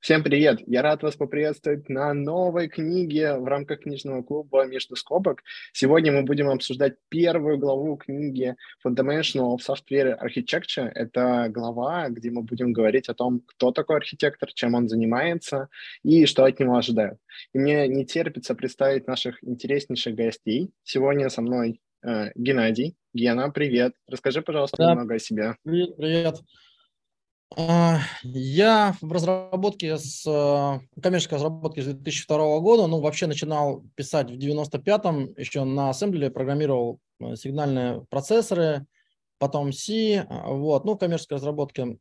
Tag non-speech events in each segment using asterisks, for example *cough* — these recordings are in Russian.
Всем привет! Я рад вас поприветствовать на новой книге в рамках книжного клуба «Между скобок». Сегодня мы будем обсуждать первую главу книги Fundamental of Software Architecture. Это глава, где мы будем говорить о том, кто такой архитектор, чем он занимается и что от него ожидают. И мне не терпится представить наших интереснейших гостей. Сегодня со мной э, Геннадий. Гена, привет. Расскажи, пожалуйста, да. немного о себе. Привет, привет. А, я в разработке с э, коммерческой разработки с 2002 года, ну, вообще начинал писать в 95-м, еще на ассемблере программировал э, сигнальные процессоры, потом C, а, вот, ну, коммерческой разработке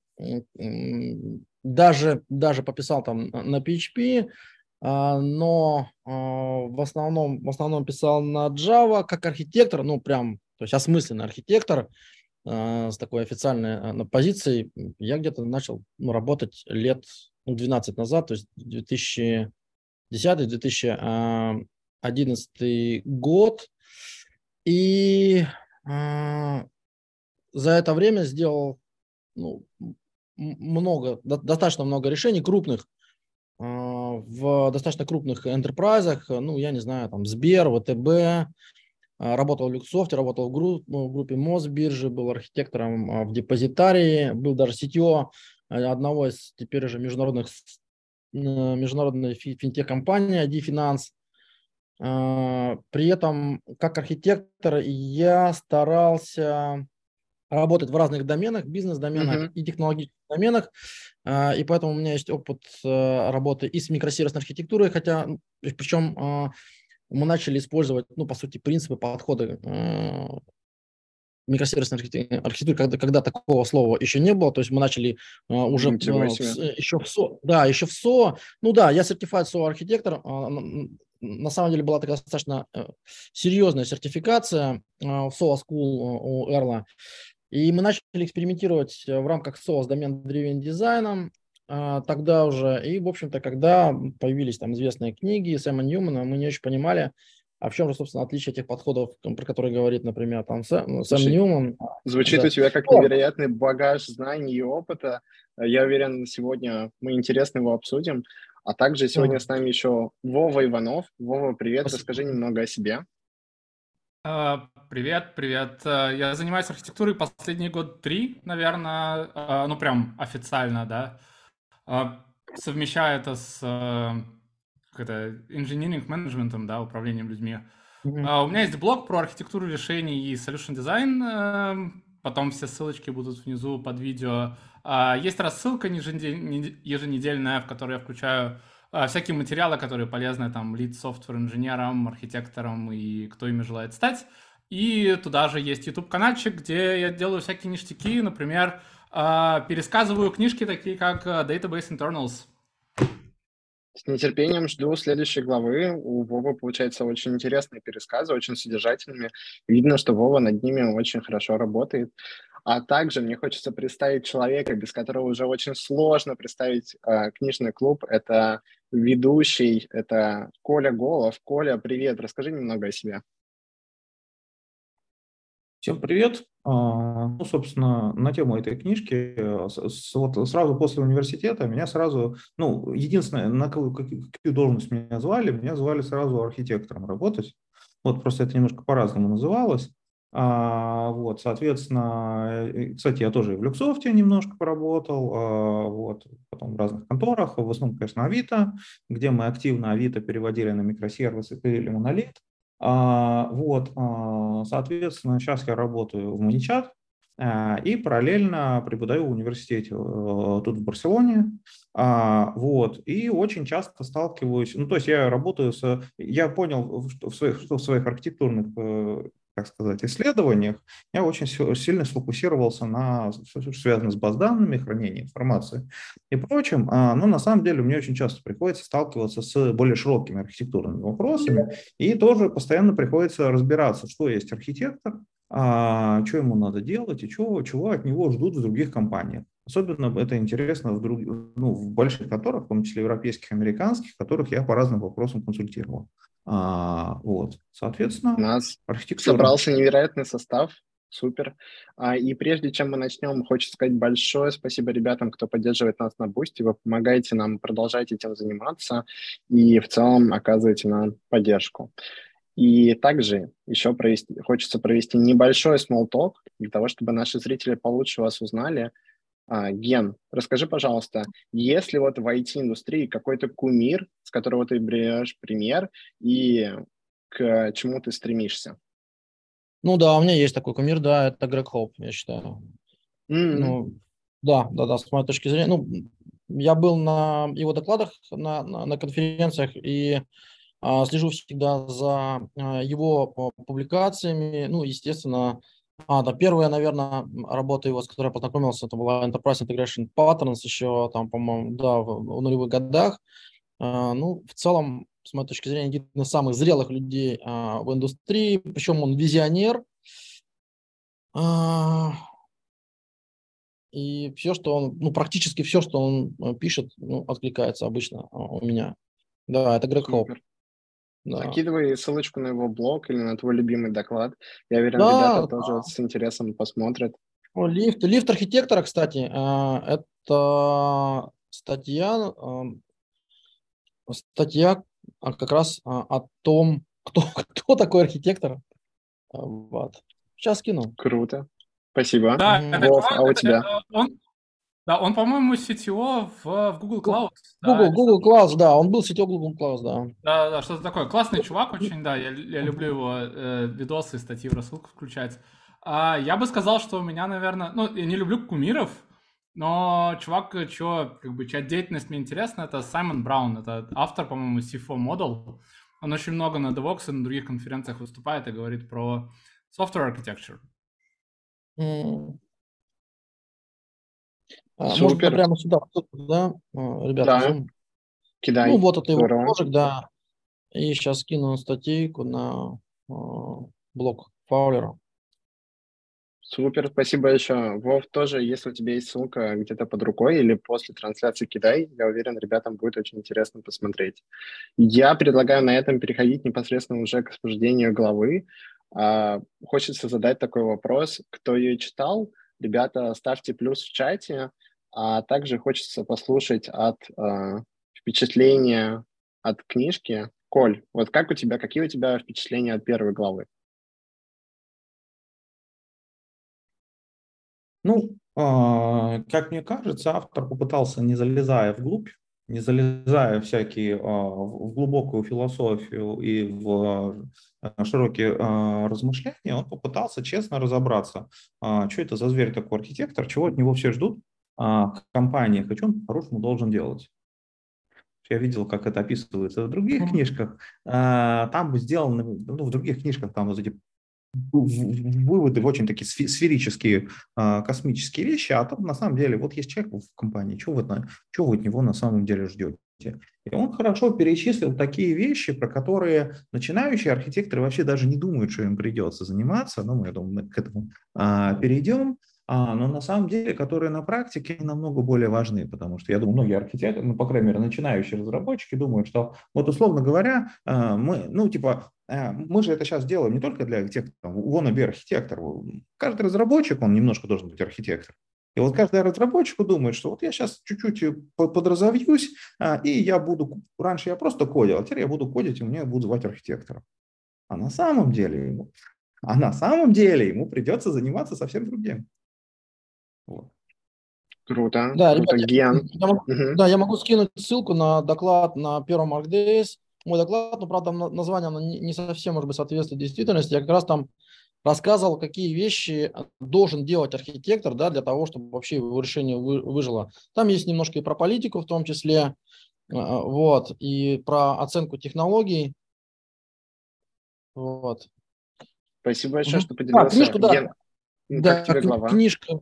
даже, даже пописал там на PHP, а, но в основном, в основном писал на Java как архитектор, ну, прям, то есть осмысленный архитектор, а, с такой официальной а, позицией я где-то начал ну, работать лет ну, 12 назад, то есть 2010-2011 а, год. И за это время сделал ну, много, достаточно много решений крупных в достаточно крупных enterprise, ну, я не знаю, там, Сбер, ВТБ, а, работал в Люксофте, работал в, групп, в группе Мосбиржи, был архитектором а, в депозитарии, был даже сетью одного из теперь уже международных международной финтех-компании ID Finance. А, при этом, как архитектор, я старался работать в разных доменах, бизнес-доменах uh-huh. и технологических доменах, и поэтому у меня есть опыт работы и с микросервисной архитектурой, хотя, причем мы начали использовать, ну, по сути, принципы подхода э, микросервисной архитектуры, когда, когда такого слова еще не было, то есть мы начали э, уже э, еще в СО, да, еще в СО, ну да, я сертифицированный СО архитектор, э, на самом деле была такая достаточно э, серьезная сертификация э, в SOA School у Эрла, и мы начали экспериментировать в рамках SOA с домен-driven дизайном, тогда уже. И, в общем-то, когда появились там известные книги Сэма Ньюмана, мы не очень понимали, а в чем же, собственно, отличие этих подходов, про которые говорит, например, там Сэм, ну, Сэм Ньюман? Звучит да. у тебя как невероятный багаж знаний и опыта. Я уверен, сегодня мы интересно его обсудим. А также сегодня mm. с нами еще Вова Иванов. Вова, привет, Спасибо. расскажи немного о себе. А, привет, привет. А, я занимаюсь архитектурой последний год три, наверное, а, ну прям официально, да. А, совмещая это с а, как это, engineering менеджментом, да, управлением людьми. Mm-hmm. У меня есть блог про архитектуру решений и solution design. Потом все ссылочки будут внизу под видео. Есть рассылка еженедельная, в которой я включаю всякие материалы, которые полезны там лид софтвер инженерам, архитекторам и кто ими желает стать. И туда же есть YouTube каналчик, где я делаю всякие ништяки, например, а, пересказываю книжки такие, как э, Database Internals. С нетерпением жду следующей главы. У Вовы, получается, очень интересные пересказы, очень содержательными. Видно, что Вова над ними очень хорошо работает. А также мне хочется представить человека, без которого уже очень сложно представить э, книжный клуб. Это ведущий, это Коля Голов. Коля, привет, расскажи немного о себе. Всем привет. А, ну, собственно, на тему этой книжки, э, вот сразу после университета меня сразу, ну, единственное, на какую, какую должность меня звали, меня звали сразу архитектором работать. Вот просто это немножко по-разному называлось. А, вот, соответственно, кстати, я тоже и в Люксофте немножко поработал, а, вот, потом в разных конторах, в основном, конечно, Авито, где мы активно Авито переводили на микросервисы, пилили монолит. А, вот, а, соответственно, сейчас я работаю в Маничат а, и параллельно преподаю в университете э, тут в Барселоне. Вот, и очень часто сталкиваюсь, ну, то есть я работаю с, я понял, в своих, в своих архитектурных э, так сказать, исследованиях я очень сильно сфокусировался на все, что связано с баз данными, хранением информации и прочим. А, но на самом деле мне очень часто приходится сталкиваться с более широкими архитектурными вопросами, и тоже постоянно приходится разбираться, что есть архитектор, а, что ему надо делать и чего, чего от него ждут в других компаниях. Особенно это интересно в, друг, ну, в больших конторах, в том числе европейских, американских, которых я по разным вопросам консультировал. А, вот, соответственно, у нас архитектура. собрался невероятный состав. Супер. А, и прежде чем мы начнем, хочется сказать большое спасибо ребятам, кто поддерживает нас на Boosty. Вы помогаете нам, продолжайте этим заниматься и в целом оказываете нам поддержку. И также еще провести, хочется провести небольшой small talk для того, чтобы наши зрители получше вас узнали. А, Ген, расскажи, пожалуйста, есть ли вот в IT-индустрии какой-то кумир, с которого ты берешь пример и к чему ты стремишься? Ну да, у меня есть такой кумир, да, это Грег Хоуп, я считаю. Mm-hmm. Ну, да, да, да, с моей точки зрения. Ну, я был на его докладах, на, на, на конференциях и а, слежу всегда за а, его публикациями. Ну, естественно, а, да, первая, наверное, работа его, с которой я познакомился, это была Enterprise Integration Patterns еще там, по-моему, да, в, в нулевых годах. А, ну, в целом, с моей точки зрения, один из самых зрелых людей а, в индустрии, причем он визионер. А, и все, что он, ну, практически все, что он э, пишет, ну, откликается обычно а, у меня. Да, это Грег Хоуп. Да. Закидывай ссылочку на его блог или на твой любимый доклад. Я уверен, да, ребята да. тоже с интересом посмотрят. О, лифт, лифт архитектора, кстати, а, это статья, статья а как раз а, о том, кто, *laughs* кто такой архитектор. А, вот. Сейчас скину. Круто. Спасибо. Да. Вов, а у тебя? Это, он, да, он, по-моему, CTO в, в Google Cloud. Google, да, Google Cloud, да, он был CTO Google Cloud, да. Да, да, что-то такое. Классный чувак очень, да, я, я люблю его э, видосы, статьи в рассылку включать. А, я бы сказал, что у меня, наверное, ну, я не люблю кумиров, но чувак, чё, как бы, чья деятельность мне интересна, это Саймон Браун, это автор, по-моему, C4 Model. Он очень много на DevOps и на других конференциях выступает и говорит про software architecture. Mm. А, Супер. Можно прямо сюда, да, а, ребята? Да. Кидай. Ну, вот это его ложек, да. И сейчас кину статейку на э, блог Фаулера. Супер, спасибо еще. Вов, тоже, если у тебя есть ссылка где-то под рукой или после трансляции кидай, я уверен, ребятам будет очень интересно посмотреть. Я предлагаю на этом переходить непосредственно уже к обсуждению главы. А, хочется задать такой вопрос. Кто ее читал? Ребята, ставьте плюс в чате. А также хочется послушать от а, впечатления от книжки. Коль, вот как у тебя, какие у тебя впечатления от первой главы? Ну, а, как мне кажется, автор попытался, не залезая вглубь, не залезая всякие а, в глубокую философию и в а, широкие размышления, он попытался честно разобраться, что это за зверь такой архитектор, чего от него все ждут в компаниях, и что он по-хорошему должен делать. Я видел, как это описывается в других книжках. Там сделаны, ну, в других книжках там вот эти выводы в очень такие сферические а, космические вещи, а там на самом деле вот есть человек в компании, что вы, что вы от него на самом деле ждете? И он хорошо перечислил такие вещи, про которые начинающие архитекторы вообще даже не думают, что им придется заниматься, но мы, я думаю, мы к этому а, перейдем. А, но на самом деле, которые на практике намного более важны, потому что я думаю, многие архитекторы, ну, по крайней мере, начинающие разработчики думают, что вот условно говоря, а, мы, ну, типа, а, мы же это сейчас делаем не только для тех, кто wannabe архитектор. Каждый разработчик, он немножко должен быть архитектор. И вот каждый разработчик думает, что вот я сейчас чуть-чуть подразовьюсь, и я буду, раньше я просто кодил, а теперь я буду кодить, и меня будут звать архитектором. А на самом деле, а на самом деле ему придется заниматься совсем другим. Вот. Круто. Да, Круто. ребята, Я, я могу, угу. Да, я могу скинуть ссылку на доклад на первом ArcDays. Мой доклад, но, правда, название оно не совсем, может быть, соответствует действительности. Я как раз там рассказывал, какие вещи должен делать архитектор да, для того, чтобы вообще его решение выжило. Там есть немножко и про политику в том числе, а, вот, и про оценку технологий. Вот. Спасибо большое, что поделился. А, книжку, да. Ген... Да, как тебе глава? книжка.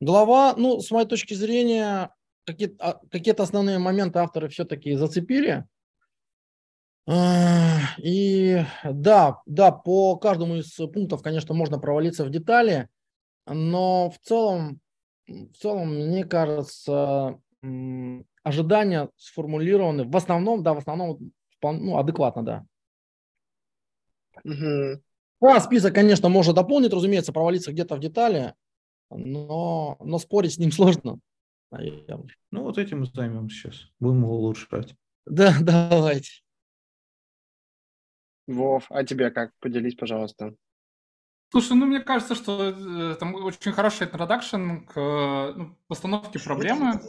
Глава, ну, с моей точки зрения, какие-то, а, какие-то основные моменты авторы все-таки зацепили. И да, да, по каждому из пунктов, конечно, можно провалиться в детали, но в целом, в целом, мне кажется, ожидания сформулированы в основном, да, в основном ну, адекватно, да. Угу. Да, список, конечно, можно дополнить, разумеется, провалиться где-то в детали, но, но спорить с ним *laughs* сложно. Ну, вот этим мы займемся сейчас. Будем его улучшать. Да, *laughs* давайте. Вов, а тебе как? Поделись, пожалуйста. Слушай, ну мне кажется, что э, там очень хороший интродакшн к э, ну, постановке проблемы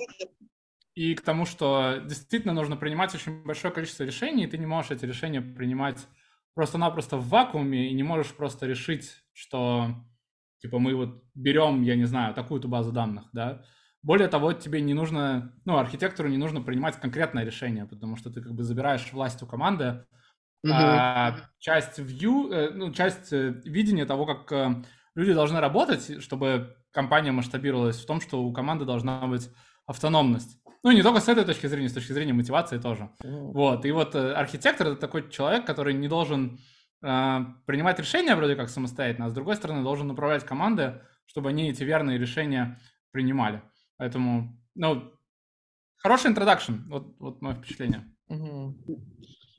и к тому, что действительно нужно принимать очень большое количество решений, и ты не можешь эти решения принимать просто-напросто в вакууме, и не можешь просто решить, что типа мы вот берем, я не знаю, такую-то базу данных, да. Более того, тебе не нужно, ну, архитектору не нужно принимать конкретное решение, потому что ты как бы забираешь власть у команды, Uh-huh. А, часть view, э, ну, часть э, видения того, как э, люди должны работать, чтобы компания масштабировалась в том, что у команды должна быть автономность. Ну, не только с этой точки зрения, с точки зрения мотивации тоже. Uh-huh. Вот. И вот архитектор — это такой человек, который не должен принимать решения вроде как самостоятельно, а с другой стороны должен направлять команды, чтобы они эти верные решения принимали. Поэтому, ну, хороший интродакшн. Вот, вот мое впечатление. Uh-huh.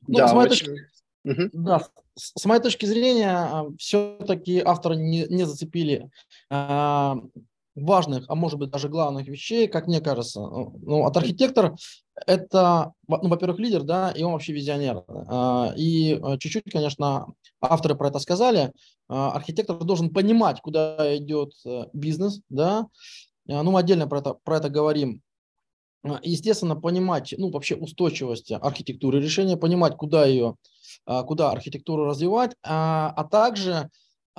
Ну, да, с, моей очень... точки, угу. да, с, с моей точки зрения, а, все-таки авторы не, не зацепили а, важных, а может быть даже главных вещей, как мне кажется. Ну, от архитектора это, ну, во-первых, лидер, да, и он вообще визионер. А, и а, чуть-чуть, конечно, авторы про это сказали. А, архитектор должен понимать, куда идет э, бизнес, да. Ну, мы отдельно про это, про это говорим а, естественно, понимать, ну, вообще устойчивость архитектуры решения, понимать, куда ее, а, куда архитектуру развивать, а, а также,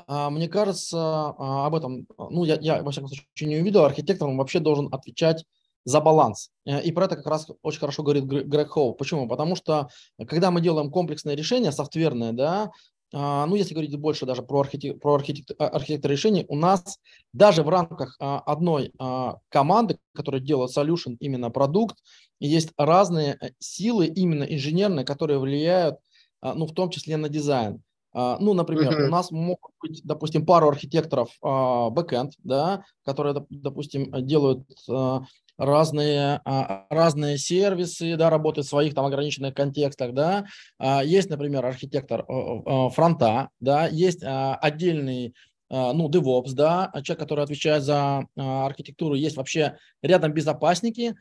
мне кажется, об этом, ну, я, я во всяком случае не увидел, архитектор вообще должен отвечать за баланс. Э, и про это как раз очень хорошо говорит Грег Хоу. Почему? Потому что когда мы делаем комплексное решение, софтверное, да, а, ну, если говорить больше даже про, архитек, про архитект, а, архитектор решений, у нас даже в рамках а, одной команды, которая делает solution, именно продукт, есть разные э, силы именно инженерные, которые влияют, ну, в том числе на дизайн. Ну, например, uh-huh. у нас могут быть, допустим, пару архитекторов бэкэнд, да, которые, допустим, делают разные, а, разные сервисы, да, работают в своих там ограниченных контекстах, да. А, есть, например, архитектор фронта, да, есть а, отдельный ну, DevOps, да, человек, который отвечает за архитектуру, есть вообще рядом безопасники,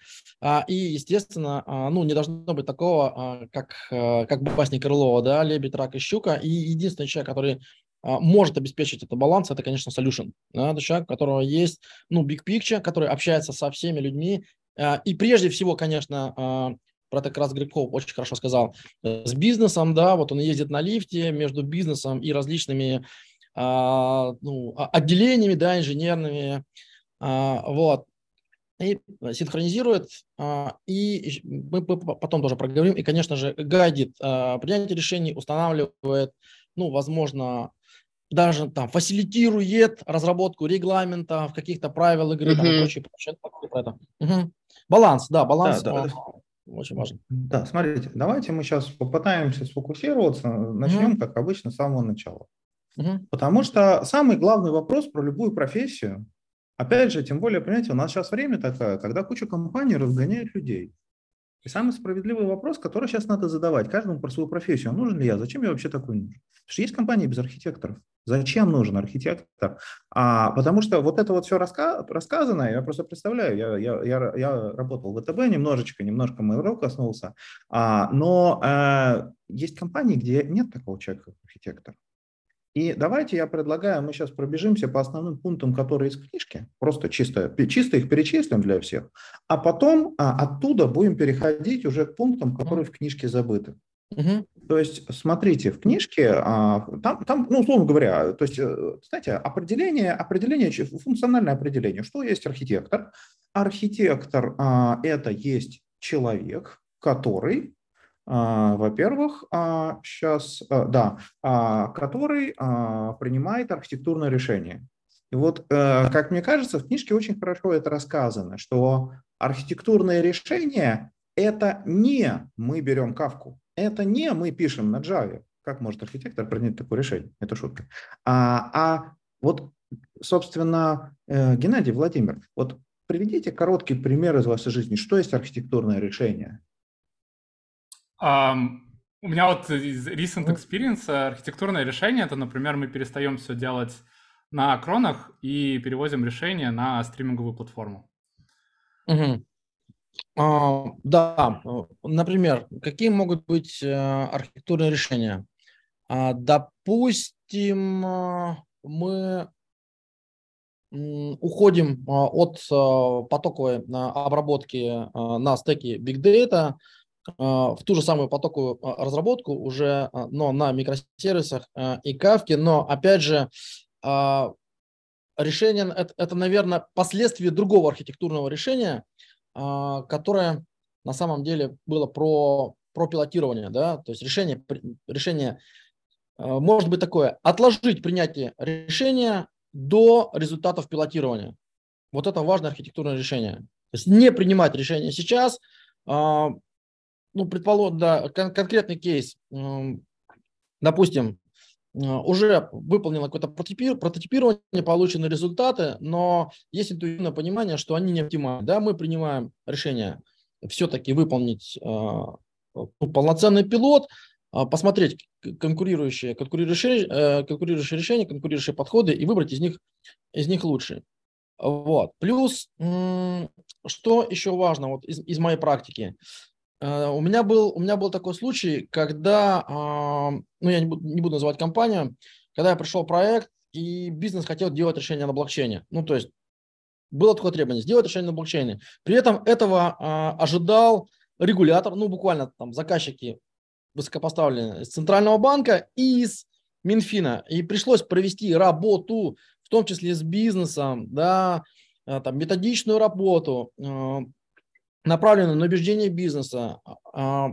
и, естественно, ну, не должно быть такого, как, как безопасник Крылова, да, лебедь, рак и щука, и единственный человек, который а, может обеспечить этот баланс, это, конечно, solution. Да, это человек, у которого есть, ну, big picture, который общается со всеми людьми. А, и прежде всего, конечно, а, про это как раз Грибков очень хорошо сказал, с бизнесом, да, вот он ездит на лифте между бизнесом и различными ну, отделениями, да, инженерными, вот, и синхронизирует, и мы потом тоже проговорим, и, конечно же, гайдит принятие решений, устанавливает, ну, возможно, даже там фасилитирует разработку регламента, каких-то правил игры, uh-huh. там, и прочее, прочее. Это. Угу. Баланс, да, баланс да, да, очень важен. Да, смотрите, давайте мы сейчас попытаемся сфокусироваться, начнем, uh-huh. как обычно, с самого начала. Потому что самый главный вопрос про любую профессию, опять же, тем более, понимаете, у нас сейчас время такое, когда куча компаний разгоняет людей. И самый справедливый вопрос, который сейчас надо задавать каждому про свою профессию. нужен ли я? Зачем я вообще такой нужен? Потому что есть компании без архитекторов. Зачем нужен архитектор? А, потому что вот это вот все раска рассказано, я просто представляю, я, я, я, я работал в ВТБ немножечко, немножко Mail.ru коснулся, а, но э, есть компании, где нет такого человека, как архитектор. И давайте я предлагаю, мы сейчас пробежимся по основным пунктам, которые из книжки, просто чисто, чисто их перечислим для всех, а потом а, оттуда будем переходить уже к пунктам, которые в книжке забыты. Угу. То есть, смотрите, в книжке, а, там, там, ну, условно говоря, то есть, э, знаете, определение, определение, функциональное определение, что есть архитектор. Архитектор а, – это есть человек, который во-первых, сейчас, а, да, а, который принимает архитектурное решение. И вот, э, как мне кажется, в книжке очень хорошо это рассказано, что архитектурное решение – это не мы берем кавку, это не мы пишем на Java. Как может архитектор принять такое решение? Это шутка. А, а вот, собственно, э, Геннадий Владимир, вот приведите короткий пример из вашей жизни. Что есть архитектурное решение? У меня вот из recent experience архитектурное решение, это, например, мы перестаем все делать на кронах и перевозим решение на стриминговую платформу. Угу. А, да, например, какие могут быть э, архитектурные решения? А, допустим, мы уходим от потоковой обработки на стеке Big Data в ту же самую потоковую разработку уже, но на микросервисах и кавке, но опять же решение это, это, наверное, последствие другого архитектурного решения, которое на самом деле было про, про пилотирование, да, то есть решение, решение может быть такое, отложить принятие решения до результатов пилотирования. Вот это важное архитектурное решение. То есть не принимать решение сейчас. Ну, предположим, да, кон- конкретный кейс. Допустим, а, уже выполнено какое-то прототипирование, получены результаты, но есть интуитивное понимание, что они не оптимальны. Да, мы принимаем решение все-таки выполнить а, ну, полноценный пилот, посмотреть конкурирующие, конкурирующие, э, конкурирующие решения, конкурирующие подходы и выбрать из них, из них лучшие. Вот. Плюс, что еще важно вот из, из моей практики. Э, у меня, был, у меня был такой случай, когда, а, ну я не буду, не буду называть компанию, когда я пришел в проект, и бизнес хотел делать решение на блокчейне. Ну, то есть было такое требование, сделать решение на блокчейне. При этом этого а, ожидал регулятор, ну, буквально там заказчики высокопоставленные из Центрального банка и из Минфина. И пришлось провести работу, в том числе с бизнесом, да, э, там, методичную работу, направленную на убеждение бизнеса, а,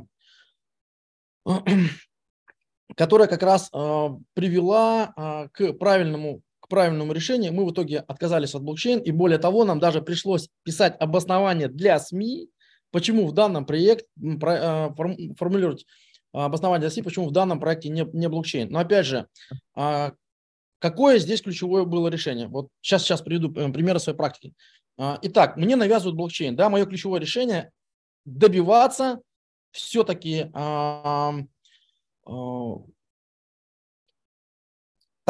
а, *clears throat* которая как раз э, привела к правильному к правильному решению. Мы в итоге отказались от блокчейн, и более того, нам даже пришлось писать обоснование для СМИ, почему в данном проекте формулировать а, обоснование России, почему в данном проекте не, не блокчейн. Но опять же, а, какое здесь ключевое было решение? Вот сейчас, сейчас приведу э, примеры своей практики. А, итак, мне навязывают блокчейн. Да, мое ключевое решение добиваться все-таки, так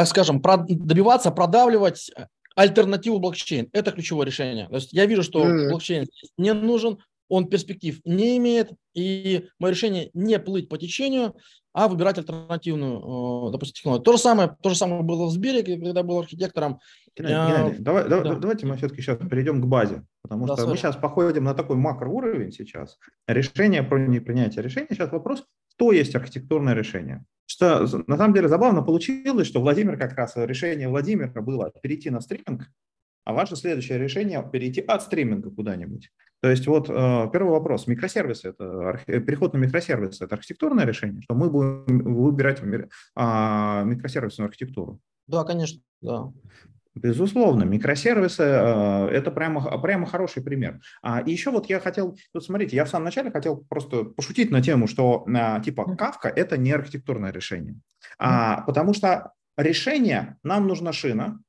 скажем, добиваться, продавливать альтернативу блокчейн. Это ключевое решение. То есть я вижу, что блокчейн не нужен, он перспектив не имеет, и мое решение не плыть по течению, а выбирать альтернативную, э, допустим, технологию. То же самое, то же самое было в Сбере, когда был архитектором. Геннадий, давай, да. давайте мы все-таки сейчас перейдем к базе, потому да, что мы сейчас походим на такой макроуровень сейчас. Решение про непринятие решения. Сейчас вопрос, что есть архитектурное решение. Что на самом деле забавно получилось, что Владимир как раз решение Владимира было перейти на стриминг, а ваше следующее решение перейти от стриминга куда-нибудь. То есть вот э, первый вопрос. Микросервисы, это, э, переход на микросервисы, это архитектурное решение, что мы будем выбирать а, микросервисную архитектуру? Да, конечно, да. Безусловно, микросервисы э, это прямо, прямо хороший пример. А, и еще вот я хотел, вот смотрите, я в самом начале хотел просто пошутить на тему, что типа Кавка это не архитектурное решение. А, потому что решение, нам нужна шина,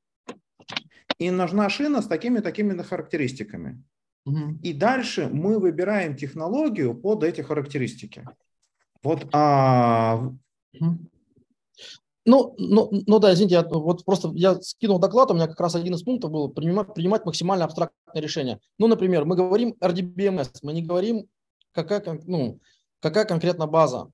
и нужна шина с такими-такими характеристиками. Угу. И дальше мы выбираем технологию под эти характеристики. Вот, а... Ну, ну, ну да, извините, я, вот просто я скинул доклад, у меня как раз один из пунктов был принимать, принимать максимально абстрактное решение. Ну, например, мы говорим RDBMS, мы не говорим, какая, ну, какая конкретно база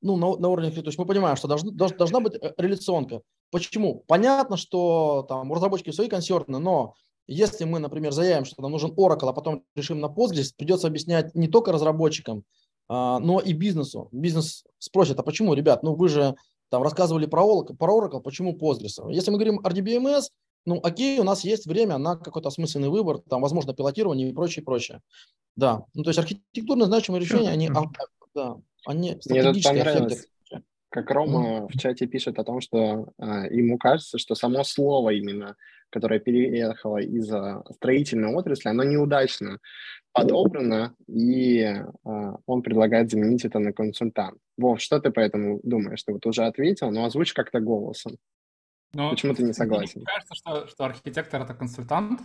ну, на, на уровне, то есть мы понимаем, что должна, должна быть э, реляционка. Почему? Понятно, что там у разработчиков свои консерны, но если мы, например, заявим, что нам нужен Oracle, а потом решим на Postgres, придется объяснять не только разработчикам, а, но и бизнесу. Бизнес спросит, а почему, ребят, ну вы же там рассказывали про Oracle, про Oracle почему Postgres? Если мы говорим RDBMS, ну окей, у нас есть время на какой-то осмысленный выбор, там, возможно, пилотирование и прочее, прочее. Да, ну то есть архитектурно значимые решения, они, да, они стратегические как Рома mm-hmm. в чате пишет о том, что а, ему кажется, что само слово именно которая переехала из строительной отрасли, оно неудачно подобрано, и э, он предлагает заменить это на консультант. Вов, что ты по этому думаешь? Ты вот уже ответил, но озвучь как-то голосом. Но ну, Почему ты не согласен? Мне кажется, что, что архитектор — это консультант.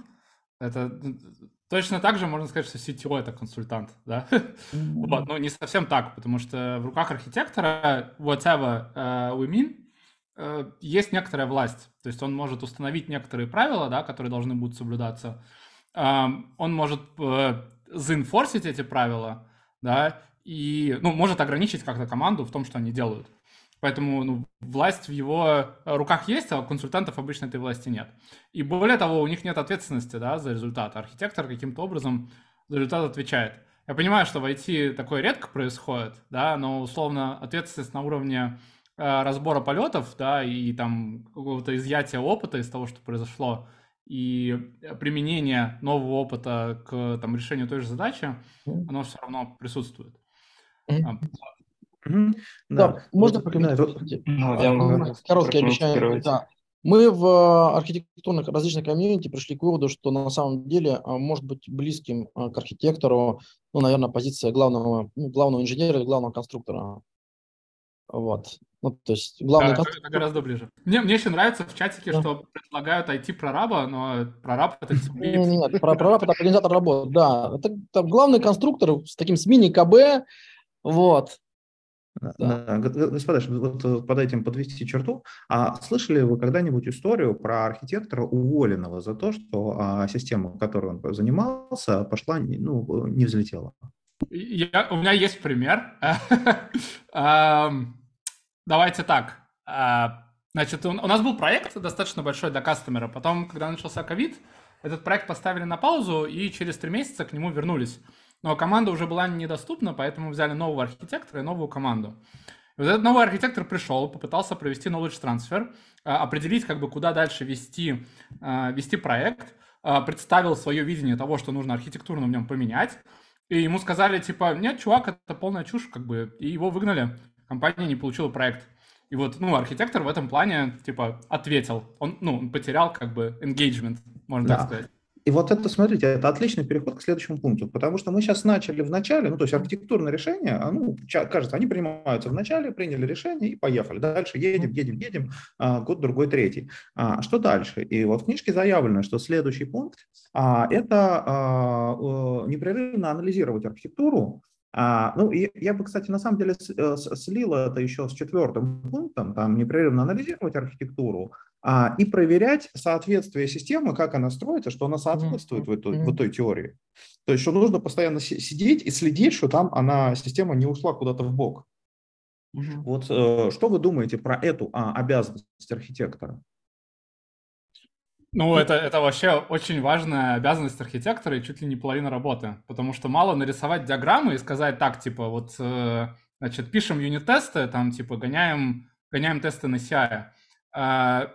Это точно так же можно сказать, что CTO это консультант, да? вот, но не совсем так, потому что в руках архитектора, whatever uh, we mean, есть некоторая власть. То есть он может установить некоторые правила, да, которые должны будут соблюдаться. Он может uh, заинфорсить эти правила, да, и, ну, может ограничить как-то команду в том, что они делают. Поэтому ну, власть в его руках есть, а у консультантов обычно этой власти нет. И более того, у них нет ответственности да, за результат. Архитектор каким-то образом за результат отвечает. Я понимаю, что в IT такое редко происходит, да, но условно ответственность на уровне э, разбора полетов, да, и там какого-то изъятия опыта из того, что произошло, и применение нового опыта к там, решению той же задачи, оно все равно присутствует. Угу. Да. да, можно вот, прокомментировать? Ну, я могу Короткое обещание. Да. Мы в э, архитектурных различных комьюнити пришли к выводу, что на самом деле а, может быть близким а, к архитектору, ну, наверное, позиция главного, ну, главного инженера или главного конструктора. Вот. Ну, то есть главный да, конструктор... это гораздо ближе. Мне, мне еще нравится в чатике, да. что предлагают IT-прораба, но прораб это Нет, нет, прораб это организатор работы, да. Это, это главный конструктор с таким с мини-КБ, вот. Да. Господа, вот под этим подвести черту, а слышали вы когда-нибудь историю про архитектора, уволенного за то, что а, система, которой он занимался, пошла, ну, не взлетела? Я, у меня есть пример. *laughs* Давайте так. А, значит, у нас был проект достаточно большой для кастомера. Потом, когда начался ковид, этот проект поставили на паузу и через три месяца к нему вернулись. Но команда уже была недоступна, поэтому взяли нового архитектора и новую команду. И вот этот новый архитектор пришел, попытался провести knowledge transfer, а, определить, как бы, куда дальше вести, а, вести проект, представил свое видение того, что нужно архитектурно в нем поменять, и ему сказали, типа, нет, чувак, это полная чушь, как бы, и его выгнали, компания не получила проект. И вот, ну, архитектор в этом плане, типа, ответил. Он, ну, он потерял, как бы, engagement, можно да. так сказать. И вот это, смотрите, это отличный переход к следующему пункту, потому что мы сейчас начали в начале, ну, то есть архитектурное решение, ну, кажется, они принимаются в начале, приняли решение и поехали. Дальше едем, едем, едем, а, год, другой, третий. А, что дальше? И вот в книжке заявлено, что следующий пункт а, – это непрерывно анализировать архитектуру, а, ну, и я бы, кстати, на самом деле э, слил это еще с четвертым пунктом, там непрерывно анализировать архитектуру а, и проверять соответствие системы, как она строится, что она соответствует mm-hmm. в, этой, в этой теории. То есть, что нужно постоянно сидеть и следить, что там она, система не ушла куда-то в бок. Mm-hmm. Вот э, что вы думаете про эту а, обязанность архитектора? Ну, это, это вообще очень важная обязанность архитектора и чуть ли не половина работы, потому что мало нарисовать диаграммы и сказать так, типа, вот, э, значит, пишем юнит-тесты, там, типа, гоняем, гоняем тесты на CI. Э,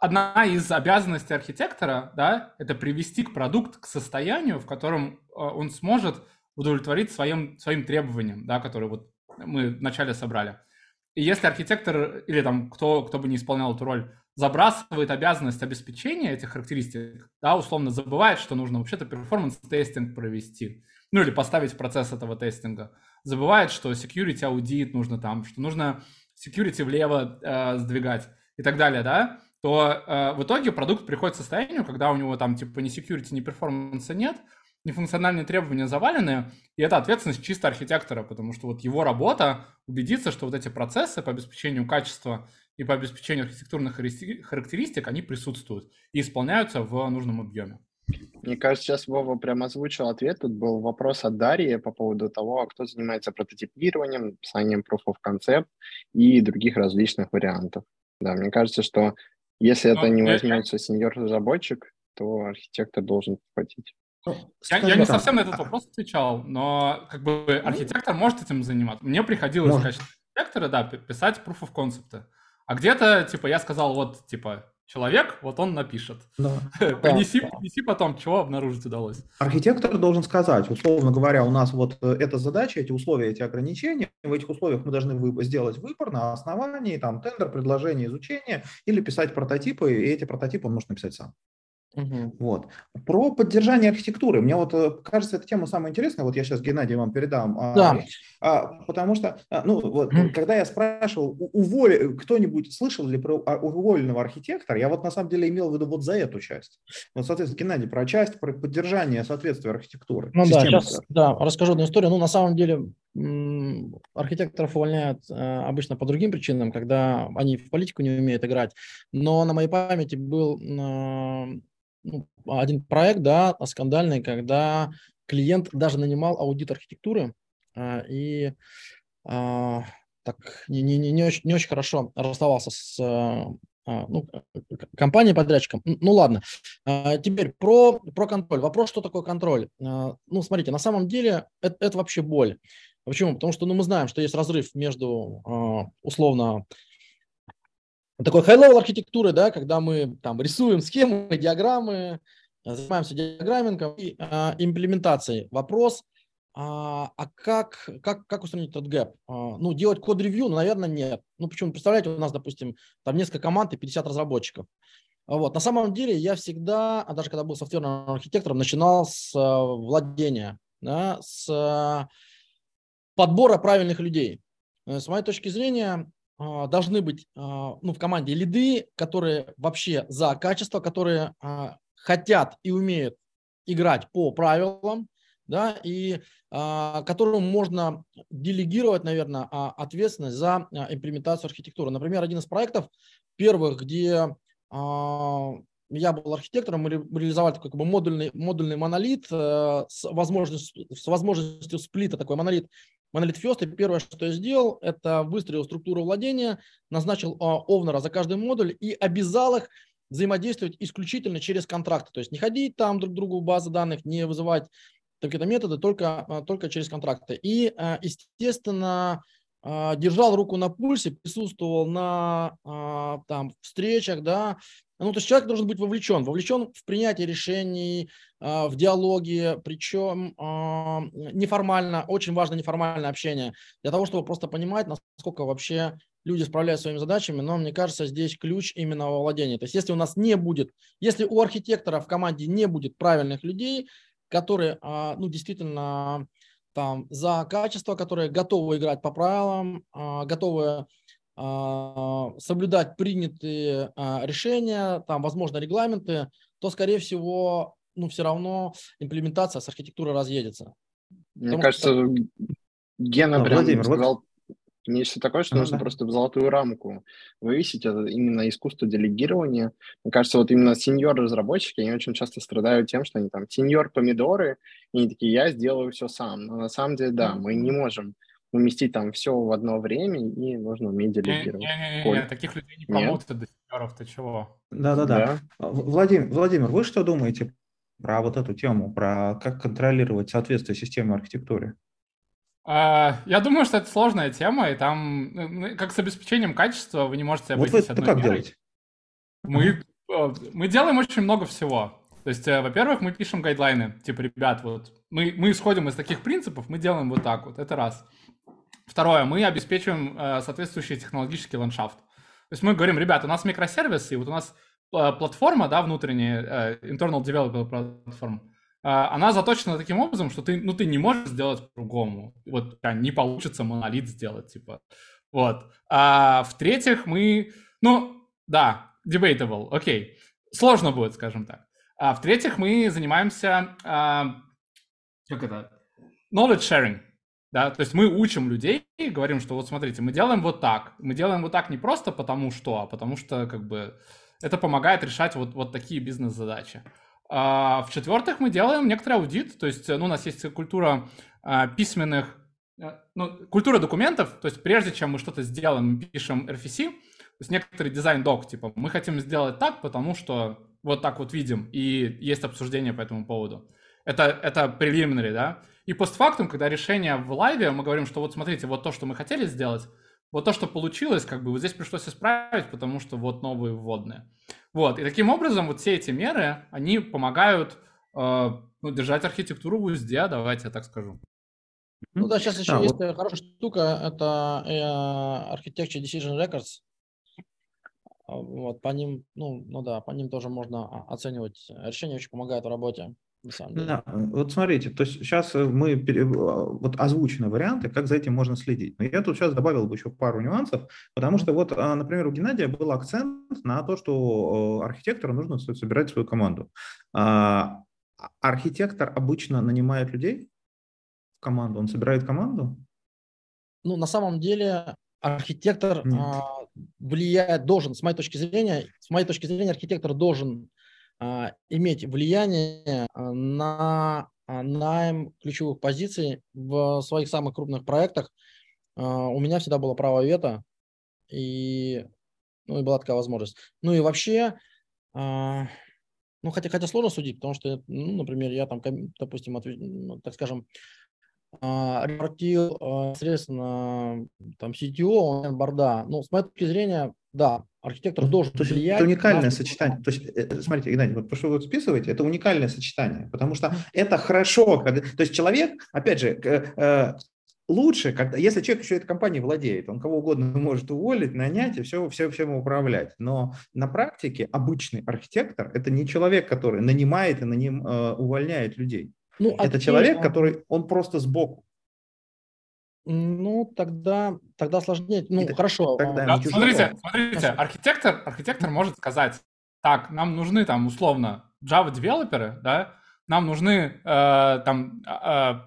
одна из обязанностей архитектора, да, это привести к продукт к состоянию, в котором э, он сможет удовлетворить своим, своим требованиям, да, которые вот мы вначале собрали. И если архитектор или там кто, кто бы не исполнял эту роль, забрасывает обязанность обеспечения этих характеристик, да, условно забывает, что нужно вообще-то performance testing провести, ну или поставить процесс этого тестинга, забывает, что security аудит нужно там, что нужно security влево э, сдвигать и так далее, да, то э, в итоге продукт приходит к состоянию, когда у него там типа ни security, ни перформанса нет, нефункциональные требования завалены, и это ответственность чисто архитектора, потому что вот его работа убедиться, что вот эти процессы по обеспечению качества и по обеспечению архитектурных характеристик, они присутствуют и исполняются в нужном объеме. Мне кажется, сейчас Вова прям озвучил ответ. Тут был вопрос от Дарьи по поводу того, а кто занимается прототипированием, писанием proof of concept и других различных вариантов. Да, мне кажется, что если это не возьмется сеньор-разработчик, то архитектор должен хватить. Ну, я, я не совсем на этот вопрос отвечал, но как бы архитектор может этим заниматься. Мне приходилось может. в качестве архитектора, да, писать proof of concept. А где-то, типа, я сказал, вот, типа, человек, вот он напишет. Да. принеси, *laughs* да. принеси потом, чего обнаружить удалось. Архитектор должен сказать, условно говоря, у нас вот э, эта задача, эти условия, эти ограничения, в этих условиях мы должны вы, сделать выбор на основании там тендер, предложение, изучения или писать прототипы, и эти прототипы он может написать сам. Угу. Вот. Про поддержание архитектуры. Мне вот э, кажется, эта тема самая интересная. Вот я сейчас Геннадий вам передам. А, да. А, потому что, а, ну, вот, когда я спрашивал, уволи, кто-нибудь слышал ли про уволенного архитектора, я вот на самом деле имел в виду вот за эту часть. Вот, соответственно, Геннадий, про часть, про поддержание соответствия архитектуры. Ну да, сейчас да, расскажу одну историю. Ну, на самом деле, архитекторов увольняют э, обычно по другим причинам, когда они в политику не умеют играть. Но на моей памяти был э, ну, один проект, да, скандальный, когда клиент даже нанимал аудит архитектуры а, и а, так не, не, не, очень, не очень хорошо расставался с а, ну, компанией подрядчиком. Ну ладно. А, теперь про, про контроль. Вопрос, что такое контроль? А, ну, смотрите, на самом деле это, это вообще боль. Почему? Потому что ну, мы знаем, что есть разрыв между а, условно такой high-level архитектуры, да, когда мы там рисуем схемы, диаграммы, занимаемся диаграммингом и а, имплементацией. Вопрос, а, а как, как, как устранить этот гэп? А, ну, делать код-ревью, ну, наверное, нет. Ну, почему? Представляете, у нас, допустим, там несколько команд и 50 разработчиков. Вот. На самом деле я всегда, а даже когда был софтверным архитектором, начинал с а, владения, да, с а, подбора правильных людей. Э, с моей точки зрения, а, должны быть а, ну, в команде лиды, которые вообще за качество, которые а, хотят и умеют играть по правилам, да, и которым можно делегировать, наверное, ответственность за имплементацию архитектуры. Например, один из проектов первых, где я был архитектором, мы реализовали такой как бы модульный, модульный монолит э, с возможностью, с возможностью сплита, такой монолит Monolith First, и первое, что я сделал, это выстроил структуру владения, назначил а, овнера за каждый модуль и обязал их взаимодействовать исключительно через контракты. То есть не ходить там друг другу в базы данных, не вызывать какие-то методы, только, а, только через контракты. И, а, естественно, держал руку на пульсе, присутствовал на там, встречах, да, ну, то есть человек должен быть вовлечен, вовлечен в принятие решений, а, в диалоге, причем а, неформально, очень важно неформальное общение, для того, чтобы просто понимать, насколько вообще люди справляются своими задачами, но мне кажется, здесь ключ именно во владении. То есть если у нас не будет, если у архитектора в команде не будет правильных людей, которые, а, ну, действительно там за качество, которые готовы играть по правилам, готовы соблюдать принятые решения, там, возможно, регламенты, то, скорее всего, ну, все равно имплементация с архитектурой разъедется. Мне Потому кажется, что... Гена прям Владимир, сказал вот... нечто такое, что а, нужно да. просто в золотую рамку вывесить. Это именно искусство делегирования. Мне кажется, вот именно сеньор-разработчики, они очень часто страдают тем, что они там сеньор-помидоры, и они такие, я сделаю все сам. Но на самом деле, да, мы не можем уместить там все в одно время, и нужно уметь делегировать. Не-не-не, таких людей не помогут до сеньоров, ты чего? Да-да-да. Владимир, Владимир, вы что думаете про вот эту тему, про как контролировать соответствие системы архитектуре? А, я думаю, что это сложная тема, и там, ну, как с обеспечением качества, вы не можете обойтись вот одной как мерой. делаете? Мы, э, мы делаем очень много всего. То есть, э, во-первых, мы пишем гайдлайны, типа, ребят, вот, мы, мы исходим из таких принципов, мы делаем вот так вот, это раз. Второе, мы обеспечиваем э, соответствующий технологический ландшафт. То есть мы говорим, ребят, у нас микросервисы, и вот у нас платформа, да, внутренняя, internal developer платформа, она заточена таким образом, что ты, ну, ты не можешь сделать по-другому. Вот не получится монолит сделать, типа. Вот. А в-третьих, мы, ну, да, debatable, окей. Сложно будет, скажем так. А в-третьих, мы занимаемся, а, как это, knowledge sharing. Да, то есть мы учим людей и говорим, что вот смотрите, мы делаем вот так. Мы делаем вот так не просто потому что, а потому что как бы это помогает решать вот, вот такие бизнес-задачи. А, в-четвертых, мы делаем некоторый аудит, то есть ну, у нас есть культура а, письменных, а, ну, культура документов, то есть прежде чем мы что-то сделаем, мы пишем RFC, то есть некоторый дизайн-док, типа мы хотим сделать так, потому что вот так вот видим, и есть обсуждение по этому поводу. Это, это preliminary, да? И постфактум, когда решение в лайве, мы говорим, что вот смотрите, вот то, что мы хотели сделать, вот то, что получилось, как бы вот здесь пришлось исправить, потому что вот новые вводные. Вот, и таким образом вот все эти меры, они помогают э, ну, держать архитектуру в узде, давайте я так скажу. Ну да, сейчас еще а, есть вот. хорошая штука, это э, Architecture Decision Records. вот, по ним, ну, ну да, по ним тоже можно оценивать. Решения очень помогают в работе на самом деле. Да, вот смотрите, то есть сейчас э, мы, пере... вот озвучены варианты, как за этим можно следить. Но я тут сейчас добавил бы еще пару нюансов, потому что вот, а, например, у Геннадия был акцент на то, что архитектору нужно собирать свою команду. А, архитектор обычно нанимает людей в команду, он собирает команду? Ну, на самом деле архитектор а, влияет, должен, с моей точки зрения, с моей точки зрения, архитектор должен а, иметь влияние а, на а, найм ключевых позиций в своих самых крупных проектах. У меня всегда было право вето, и, ну, и была такая возможность. Ну и вообще, ну, хотя, хотя сложно судить, потому что, ну, например, я там, допустим, ответ, ну, так скажем, репортил соответственно, там CTO, борда. Ну, с моей точки зрения, да, архитектор должен то есть влиять. Это уникальное на... сочетание. То есть, э, смотрите, Геннадий, вот то, что вы списываете, это уникальное сочетание, потому что это хорошо. Когда, то есть человек, опять же, э, лучше, когда, если человек еще этой компанией владеет, он кого угодно может уволить, нанять и все, все, всем управлять. Но на практике обычный архитектор – это не человек, который нанимает и наним, э, увольняет людей. Ну, это человек, который, он просто сбоку. Ну, тогда, тогда сложнее. Ну, и хорошо. Тогда да, смотрите, смотрите, архитектор, архитектор может сказать, так, нам нужны там условно Java девелоперы, да, нам нужны э, там э,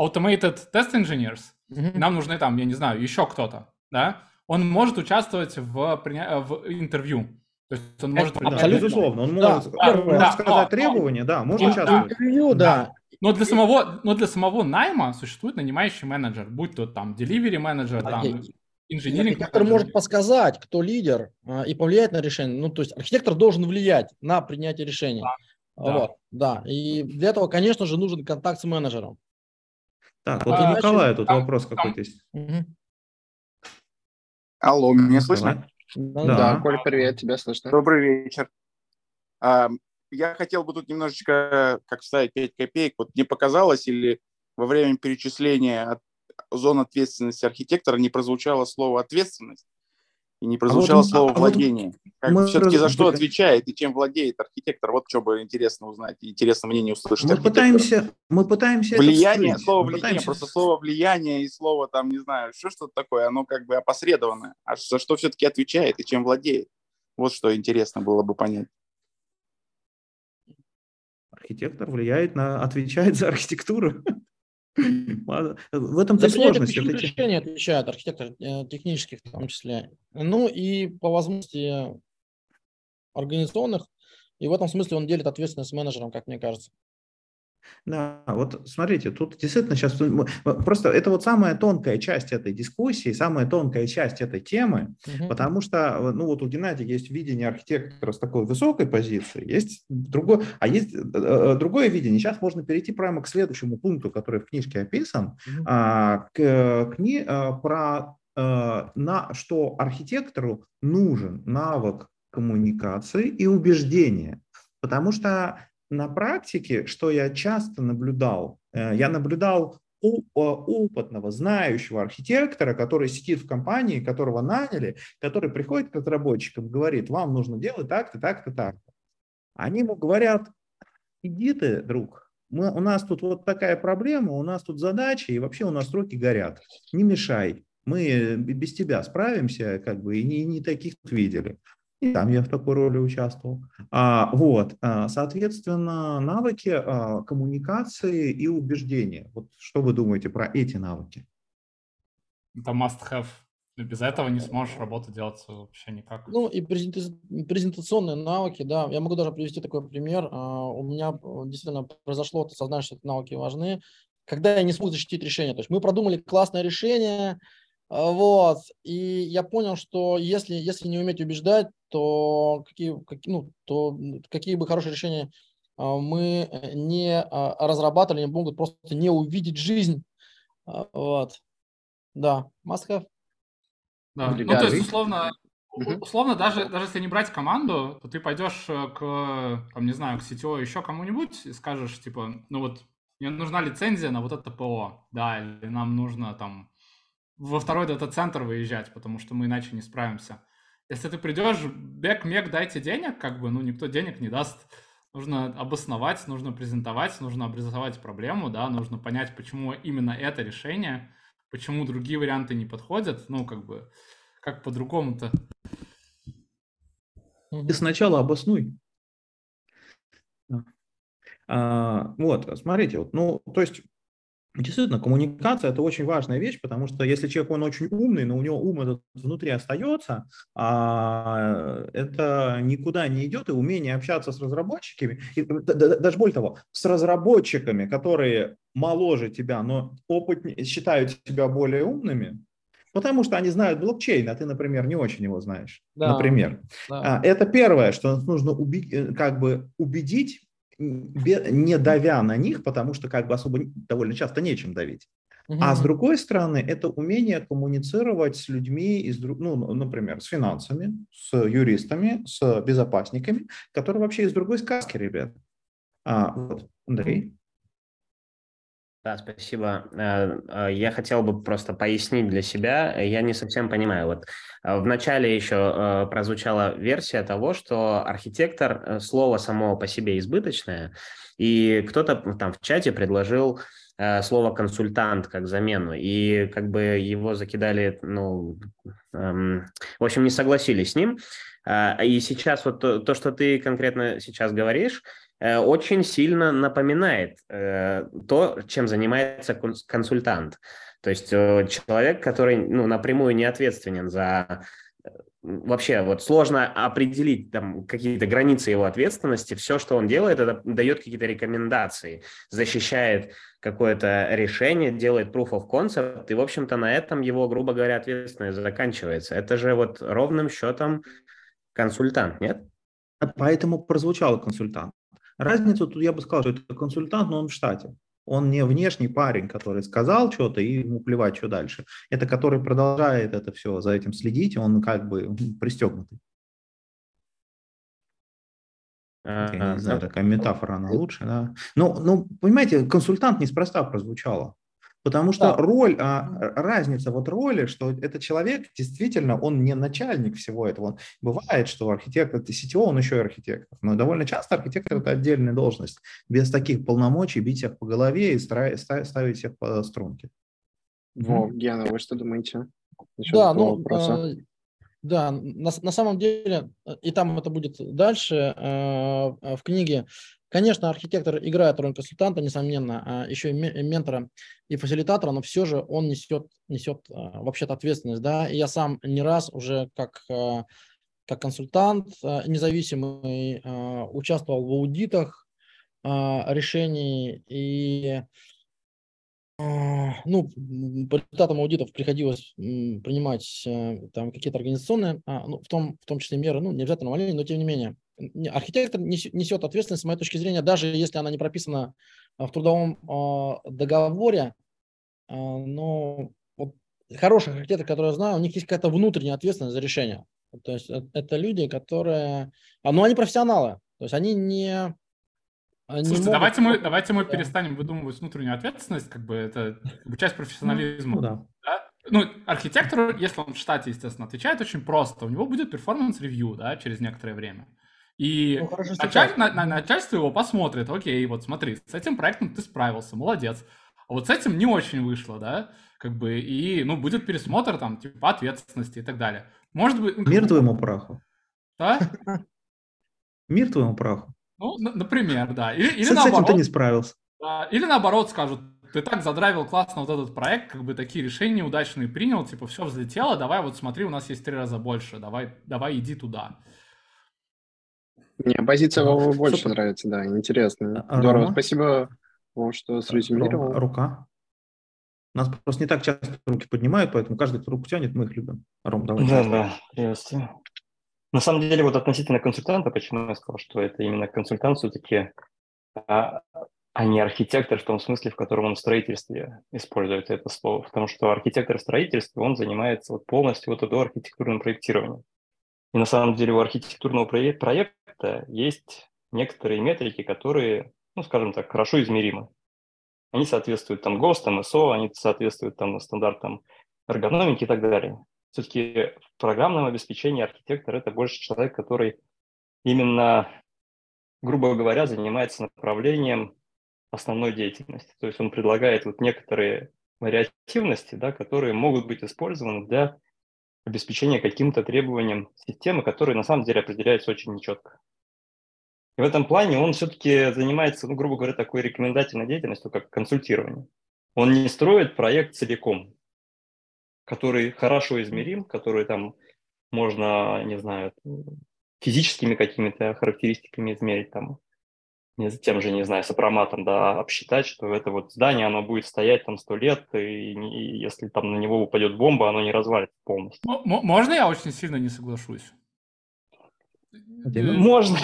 automated test engineers, mm-hmm. нам нужны там, я не знаю, еще кто-то, да. Он может участвовать в, в интервью. То есть он может... Да, абсолютно. Безусловно, он да, может, да, может да, сказать но, требования, да, может участвовать. Интервью, да. Но для самого, но для самого найма существует нанимающий менеджер, будь то там delivery менеджер, там инженеринг. Архитектор может подсказать, кто лидер, а, и повлиять на решение. Ну, то есть архитектор должен влиять на принятие решений. Да. Вот, да. И для этого, конечно же, нужен контакт с менеджером. Так, вот а, у Николая тут там, вопрос какой-то есть. Угу. Алло, меня слышно? Да, да, Коль, привет, тебя слышно. Добрый вечер я хотел бы тут немножечко, как вставить 5 копеек. Вот не показалось или во время перечисления от, зон ответственности архитектора не прозвучало слово «ответственность» и не прозвучало а вот, слово а «владение». Как, все-таки за что отвечает и чем владеет архитектор? Вот что бы интересно узнать, интересно мнение услышать. Мы пытаемся, мы пытаемся влияние, слово влияние, пытаемся... просто слово влияние и слово там не знаю, что что-то такое, оно как бы опосредованное. А за что все-таки отвечает и чем владеет? Вот что интересно было бы понять архитектор влияет на, отвечает за архитектуру. В этом-то сложность. Это решение отвечает архитектор э, технических в том числе. Ну и по возможности организационных. И в этом смысле он делит ответственность с менеджером, как мне кажется. Да, вот смотрите, тут действительно сейчас просто это вот самая тонкая часть этой дискуссии, самая тонкая часть этой темы, угу. потому что ну вот у Геннадия есть видение архитектора с такой высокой позиции, есть другое, а есть э, э, другое видение. Сейчас можно перейти прямо к следующему пункту, который в книжке описан, угу. к кни а, про на что архитектору нужен навык коммуникации и убеждения, потому что на практике, что я часто наблюдал, э, я наблюдал у опытного, знающего архитектора, который сидит в компании, которого наняли, который приходит к разработчикам, говорит, вам нужно делать так-то, так-то, так-то. Они ему говорят, иди ты, друг, мы, у нас тут вот такая проблема, у нас тут задачи, и вообще у нас руки горят. Не мешай, мы без тебя справимся, как бы, и не, не таких видели. И там я в такой роли участвовал. А, вот, а, соответственно, навыки а, коммуникации и убеждения. Вот что вы думаете про эти навыки? Это must-have. Без этого не сможешь работу делать вообще никак. Ну и презентационные навыки, да. Я могу даже привести такой пример. У меня э, действительно произошло, ты сознаешь, что эти навыки важны. Когда я не смог защитить решение. То есть мы продумали классное решение, вот. И я понял, что если, если не уметь убеждать, то какие, какие, ну, то какие бы хорошие решения а, мы э, не а, разрабатывали, они могут просто не увидеть жизнь. Вот. Да, must have. Да. Ну, то есть, условно, условно даже, даже если не брать команду, то ты пойдешь э, к, там, не знаю, к CTO еще кому-нибудь и скажешь, типа, ну вот, мне нужна лицензия на вот это ПО, да, или нам нужно там во второй дата-центр выезжать, потому что мы иначе не справимся. Если ты придешь, бег, мег, дайте денег, как бы, ну, никто денег не даст. Нужно обосновать, нужно презентовать, нужно обрисовать проблему, да, нужно понять, почему именно это решение, почему другие варианты не подходят, ну, как бы, как по-другому-то. Ты сначала обоснуй. А, вот, смотрите, вот, ну, то есть Действительно, коммуникация – это очень важная вещь, потому что если человек, он очень умный, но у него ум этот внутри остается, а это никуда не идет, и умение общаться с разработчиками, и, даже более того, с разработчиками, которые моложе тебя, но опытнее, считают тебя более умными, потому что они знают блокчейн, а ты, например, не очень его знаешь. Да, например. Да. А, это первое, что нужно убедить, э, как бы убедить не давя на них, потому что как бы особо довольно часто нечем давить. Угу. А с другой стороны, это умение коммуницировать с людьми, из, ну, например, с финансами, с юристами, с безопасниками, которые вообще из другой сказки, ребят. А, вот, Андрей. Да, спасибо. Э, э, я хотел бы просто пояснить для себя. Я не совсем понимаю. Вот э, в начале еще прозвучала версия того, что архитектор слово само по себе избыточное, и кто-то там в чате предложил слово консультант как замену, и как бы его закидали, ну, эм, в общем, не согласились с ним. И сейчас вот то, то, что ты конкретно сейчас говоришь, очень сильно напоминает э, то, чем занимается консультант. То есть э, человек, который ну, напрямую не ответственен за вообще вот сложно определить там какие-то границы его ответственности. Все, что он делает, это дает какие-то рекомендации, защищает какое-то решение, делает proof of concept, и, в общем-то, на этом его, грубо говоря, ответственность заканчивается. Это же вот ровным счетом консультант, нет? Поэтому прозвучал консультант. Разницу тут я бы сказал, что это консультант, но он в штате. Он не внешний парень, который сказал что-то и ему плевать, что дальше. Это который продолжает это все, за этим следить, он как бы *laughs* пристегнутый. Я не знаю, такая метафора, она лучше, да. Ну, ну, понимаете, консультант неспроста прозвучало. Потому что да. роль, а, разница вот роли, что этот человек действительно, он не начальник всего этого. Бывает, что архитектор, CTO, он еще и архитектор. Но довольно часто архитектор – это отдельная должность. Без таких полномочий бить всех по голове и ставить всех по струнке. Во, Гена, вы что думаете? Насчет да, ну, вопроса? Э, да, на, на самом деле, и там это будет дальше э, в книге, Конечно, архитектор играет роль консультанта, несомненно, а еще и ментора и фасилитатора, но все же он несет, несет а, вообще-то ответственность. Да? И я сам не раз уже как, а, как консультант независимый участвовал в аудитах решений и ну, по результатам аудитов приходилось принимать там какие-то организационные, ну, в, том, в том числе меры, ну, не обязательно увольнение, но тем не менее архитектор несет ответственность, с моей точки зрения, даже если она не прописана а, в трудовом а, договоре, а, но вот хороших архитекторов, которые я знаю, у них есть какая-то внутренняя ответственность за решение. То есть э, это люди, которые... Ну, они профессионалы. То есть они не... Слушайте, могут... давайте, мы, давайте мы перестанем выдумывать внутреннюю ответственность, как бы это как бы часть профессионализма. Ну, да. Да? Ну, архитектор, если он в штате, естественно, отвечает очень просто, у него будет performance review, да, через некоторое время. И ну, началь... на, на, начальство его посмотрит, окей, вот смотри, с этим проектом ты справился, молодец. А вот с этим не очень вышло, да, как бы, и, ну, будет пересмотр там, типа, ответственности и так далее. Может быть... Ну, Мир твоему праху. Да? *laughs* Мир твоему праху. Ну, например, да. Или, или с, наоборот, с этим ты не справился. Да, или наоборот скажут, ты так задравил классно вот этот проект, как бы такие решения удачные принял, типа, все взлетело, давай вот смотри, у нас есть три раза больше, давай, давай иди туда. Мне позиция Вовы больше Супер. нравится, да, интересно. А, Здорово, Рома? спасибо, Вов, что срезюмировал. Рома, рука. Нас просто не так часто руки поднимают, поэтому каждый, кто руку тянет, мы их любим. Ром, давай. Да, да, приветствую. На самом деле, вот относительно консультанта, почему я сказал, что это именно консультант все-таки, а, а не архитектор в том смысле, в котором он в строительстве использует это слово. Потому что архитектор в строительстве, он занимается вот полностью вот до архитектурным проектированием. И на самом деле у архитектурного проекта есть некоторые метрики, которые, ну, скажем так, хорошо измеримы. Они соответствуют там ГОСТ, МСО, они соответствуют там стандартам эргономики и так далее. все-таки в программном обеспечении архитектор – это больше человек, который именно, грубо говоря, занимается направлением основной деятельности. То есть он предлагает вот некоторые вариативности, да, которые могут быть использованы для обеспечения каким-то требованиям системы, которые на самом деле определяются очень нечетко. И в этом плане он все-таки занимается, ну, грубо говоря, такой рекомендательной деятельностью, как консультирование. Он не строит проект целиком, который хорошо измерим, который там можно, не знаю, физическими какими-то характеристиками измерить, там, тем же, не знаю, сопроматом, да, обсчитать, что это вот здание, оно будет стоять там сто лет, и, и если там на него упадет бомба, оно не развалится полностью. Можно я очень сильно не соглашусь? Э, можно.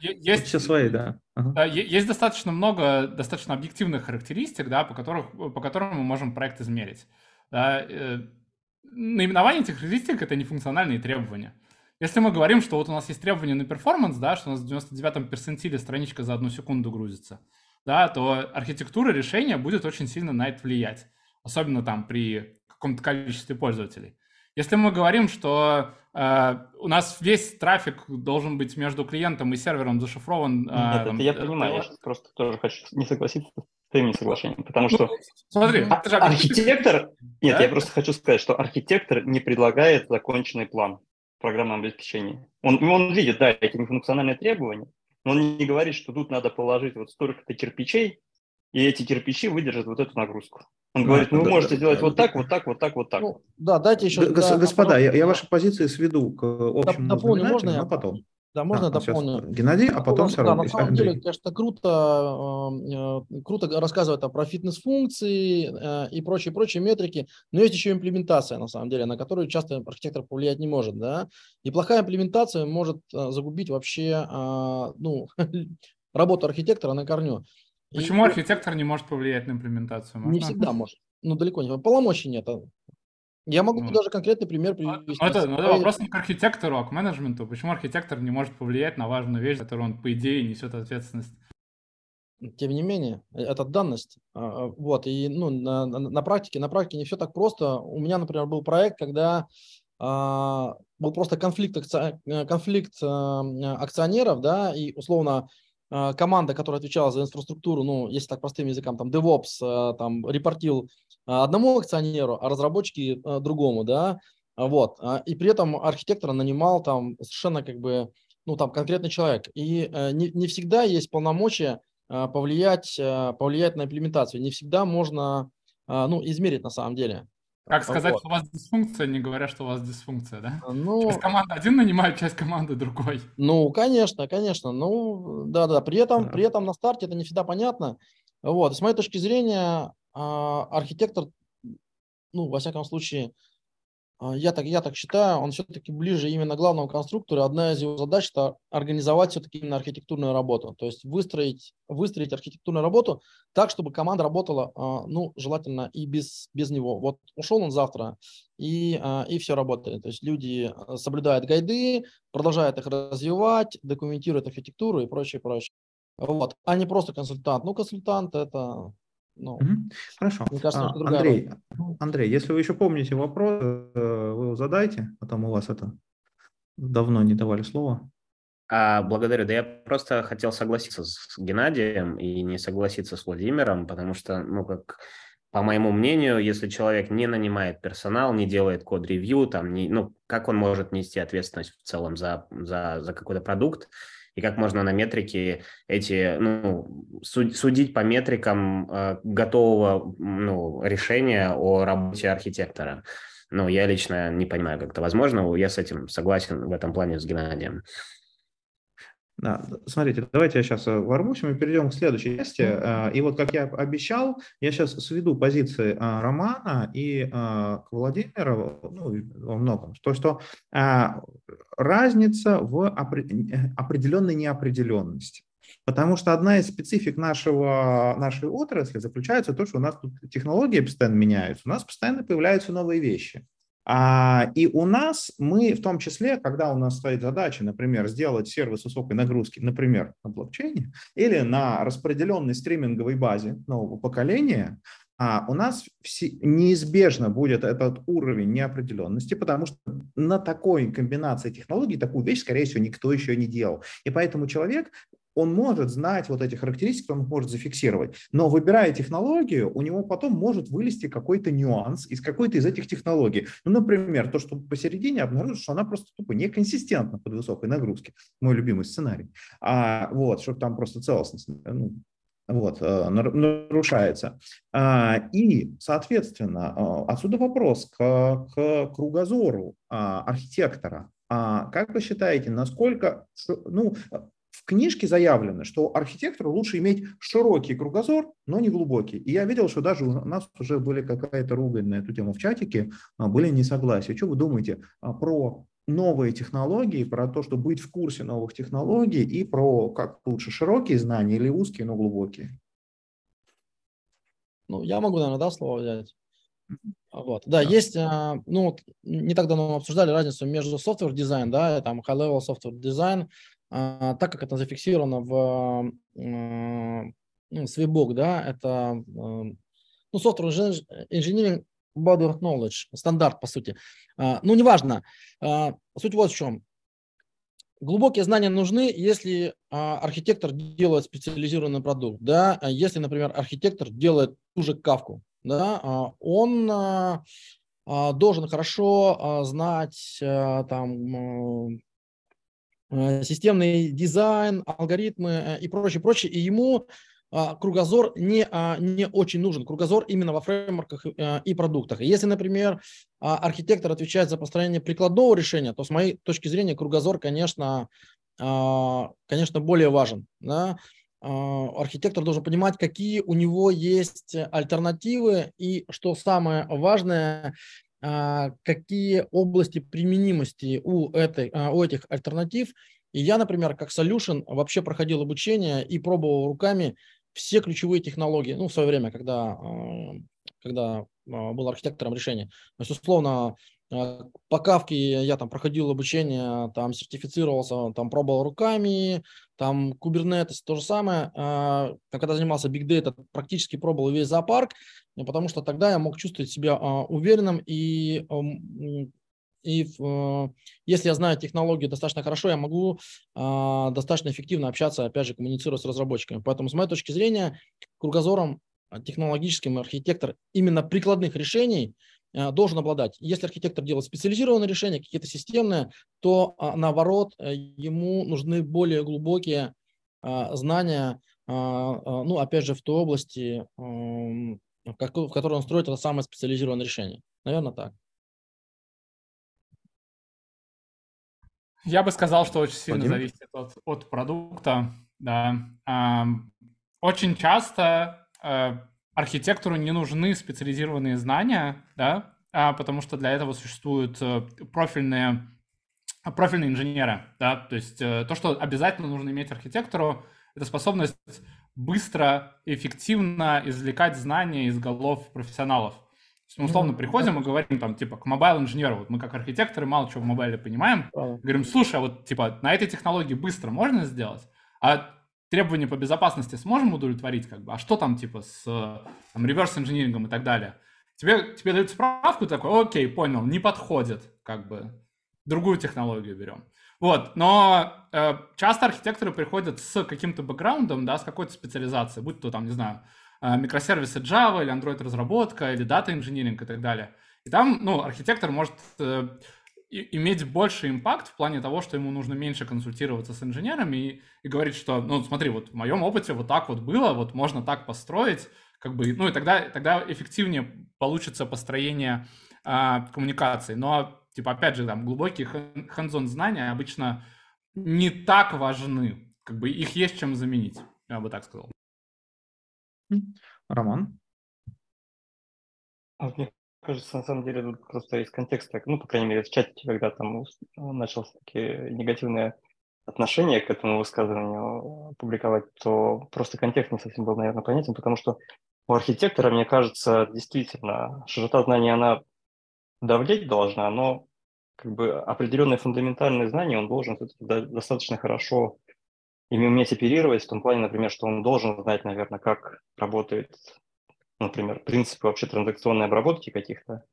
есть, Все свои, да. Ага. да. Есть достаточно много достаточно объективных характеристик, да, по, которых, по которым мы можем проект измерить. Да, э, наименование этих характеристик – это нефункциональные требования. Если мы говорим, что вот у нас есть требования на перформанс, да, что у нас в 99-м персентиле страничка за одну секунду грузится, да, то архитектура решения будет очень сильно на это влиять, особенно там при каком-то количестве пользователей. Если мы говорим, что э, у нас весь трафик должен быть между клиентом и сервером зашифрован... Э, Нет, это я понимаю, то... я просто тоже хочу не согласиться с твоим несоглашением, потому что... Ну, смотри, а, архитектор... Нет, да? я просто хочу сказать, что архитектор не предлагает законченный план программном обеспечении. Он, он видит, да, эти нефункциональные требования, но он не говорит, что тут надо положить вот столько-то кирпичей, и эти кирпичи выдержат вот эту нагрузку. Он да, говорит, ну, да, вы можете да, сделать да, вот так, вот так, вот так, вот так. Ну, да, дайте еще... Г- да, господа, я, я ваши позиции сведу к общему Дополню, можно я? потом. Да, можно да, дополню. Геннадий, а потом Да, на самом Андрей. деле, конечно, круто, э, круто рассказывать там, про фитнес-функции э, и прочие, прочие метрики, но есть еще имплементация, на самом деле, на которую часто архитектор повлиять не может, да, и плохая имплементация может э, загубить вообще, ну, *laughs* работу архитектора на корню. Почему и, архитектор не может повлиять на имплементацию? Можно? Не всегда может. Ну, далеко не. Полномочий нет. Я могу ну, даже конкретный пример привести. Ну, это, ну, это вопрос не к архитектору, а к менеджменту. Почему архитектор не может повлиять на важную вещь, которую он, по идее, несет ответственность? Тем не менее, э, это данность. А, а, вот, и ну, на, на, на практике, на практике не все так просто. У меня, например, был проект, когда а, был просто конфликт, э, конфликт а, акционеров, да, и условно команда, которая отвечала за инфраструктуру, ну, если так простым языком, там, DevOps, там, репортил а, одному акционеру, а разработчики а, другому, да, а, вот, и при этом архитектора нанимал там совершенно как бы, ну, там конкретный человек, и э, не, не всегда есть полномочия повлиять, повлиять на имплементацию, не всегда можно, ну, измерить на самом деле. Как сказать, вот. что у вас дисфункция, не говоря, что у вас дисфункция, да? Ну, часть команды один нанимает, часть команды другой. Ну, конечно, конечно. Ну, да-да. При этом, да. при этом на старте это не всегда понятно. Вот. С моей точки зрения, а, архитектор, ну, во всяком случае, а, я так, я так считаю, он все-таки ближе именно к главному конструктору. Одна из его задач – это организовать все-таки именно архитектурную работу. То есть выстроить, выстроить архитектурную работу так, чтобы команда работала, а, ну, желательно и без, без него. Вот ушел он завтра, и, и все работает. То есть люди соблюдают гайды, продолжают их развивать, документируют архитектуру и прочее, прочее. Вот. А не просто консультант. Ну, консультант – это ну. Хорошо. Мне кажется, а, Андрей, Андрей, если вы еще помните вопрос, э, вы его задайте, потом у вас это давно не давали слова. А, благодарю. Да я просто хотел согласиться с Геннадием и не согласиться с Владимиром, потому что, ну, как по моему мнению, если человек не нанимает персонал, не делает код-ревью, там, не, ну, как он может нести ответственность в целом за, за, за какой-то продукт, и как можно на метрике эти, ну, судить по метрикам э, готового ну, решения о работе архитектора. Ну, я лично не понимаю, как это возможно. Я с этим согласен в этом плане с Геннадием. Да, смотрите, давайте я сейчас э, ворвусь, мы перейдем к следующей части. Э, и вот, как я обещал, я сейчас сведу позиции э, Романа и к Владимиру ну, во многом. То, что разница в определенной неопределенности. Потому что одна из специфик нашего, нашей отрасли заключается в том, что у нас тут технологии постоянно меняются, у нас постоянно появляются новые вещи. А, и у нас мы, в том числе, когда у нас стоит задача, например, сделать сервис высокой нагрузки, например, на блокчейне или на распределенной стриминговой базе нового поколения, а у нас неизбежно будет этот уровень неопределенности, потому что на такой комбинации технологий такую вещь, скорее всего, никто еще не делал. И поэтому человек он может знать вот эти характеристики, он может зафиксировать. Но выбирая технологию, у него потом может вылезти какой-то нюанс из какой-то из этих технологий. Ну, например, то, что посередине обнаружит, что она просто тупо неконсистентна под высокой нагрузкой. Мой любимый сценарий. А, вот, чтобы там просто целостность ну, вот, э, нарушается. А, и, соответственно, э, отсюда вопрос к, к кругозору а, архитектора. А как вы считаете, насколько, ну, книжке заявлено, что архитектору лучше иметь широкий кругозор, но не глубокий. И я видел, что даже у нас уже были какая-то ругань на эту тему в чатике, были несогласия. Что вы думаете про новые технологии, про то, что быть в курсе новых технологий и про как лучше широкие знания или узкие, но глубокие. Ну, я могу, наверное, да, слово взять. Вот. Да, да, есть, а, ну, не так давно мы обсуждали разницу между software дизайн, да, там high-level software дизайн, а, так как это зафиксировано в, ну, в Swebbook, да, это ну, software engineering body of knowledge, стандарт, по сути. А, ну, неважно. А, суть вот в чем. Глубокие знания нужны, если а, архитектор делает специализированный продукт. Да? Если, например, архитектор делает ту же кавку, да, он должен хорошо знать там, системный дизайн, алгоритмы э, и прочее, прочее. И ему а, кругозор не, а, не очень нужен. Кругозор именно во фреймворках э, и продуктах. Если, например, а, архитектор отвечает за построение прикладного решения, то с моей точки зрения кругозор, конечно, конечно более важен. Да? Архитектор должен понимать, какие у него есть альтернативы и, что самое важное, какие области применимости у, этой, у этих альтернатив. И я, например, как solution вообще проходил обучение и пробовал руками все ключевые технологии, ну, в свое время, когда, а, когда а, был архитектором решения. То есть, условно, а, по кавке я там проходил обучение, там сертифицировался, там пробовал руками, там Kubernetes, то же самое. Когда занимался Big Data, практически пробовал весь зоопарк, потому что тогда я мог чувствовать себя уверенным и и э, если я знаю технологию достаточно хорошо, я могу э, достаточно эффективно общаться, опять же, коммуницировать с разработчиками. Поэтому, с моей точки зрения, кругозором технологическим архитектор именно прикладных решений должен обладать. Если архитектор делает специализированные решения, какие-то системные, то э, наоборот, э, ему нужны более глубокие э, знания, э, э, ну, опять же, в той области, э, в которой он строит это самое специализированное решение. Наверное, так. Я бы сказал, что очень сильно Владимир? зависит от, от продукта. Да. Очень часто э, архитектору не нужны специализированные знания, да, а, потому что для этого существуют э, профильные, профильные инженеры. Да? То есть э, то, что обязательно нужно иметь архитектору, это способность быстро и эффективно извлекать знания из голов профессионалов. Мы условно приходим и говорим там, типа, к мобайл-инженеру, вот мы как архитекторы мало чего в мобайле понимаем, говорим, слушай, а вот, типа, на этой технологии быстро можно сделать, а требования по безопасности сможем удовлетворить, как бы, а что там, типа, с там, реверс-инжинирингом и так далее. Тебе, тебе дают справку, такой, окей, понял, не подходит, как бы, другую технологию берем. Вот, но э, часто архитекторы приходят с каким-то бэкграундом, да, с какой-то специализацией, будь то там, не знаю, Э, микросервисы Java или Android разработка или Data Engineering и так далее. И там, ну, архитектор может э, иметь больше импакт в плане того, что ему нужно меньше консультироваться с инженерами и, и говорить, что, ну, смотри, вот в моем опыте вот так вот было, вот можно так построить, как бы, ну, и тогда, тогда эффективнее получится построение э, коммуникации. Но, типа, опять же, там, глубокие hands знания обычно не так важны, как бы их есть чем заменить, я бы так сказал. Роман? А мне кажется, на самом деле тут просто из контекста, ну, по крайней мере, в чате, когда там началось такие негативные отношения к этому высказыванию публиковать, то просто контекст не совсем был, наверное, понятен, потому что у архитектора, мне кажется, действительно, широта знаний, она давлеть должна, но как бы определенные фундаментальные знания он должен достаточно хорошо ими уметь оперировать в том плане, например, что он должен знать, наверное, как работает например, принципы вообще транзакционной обработки каких-то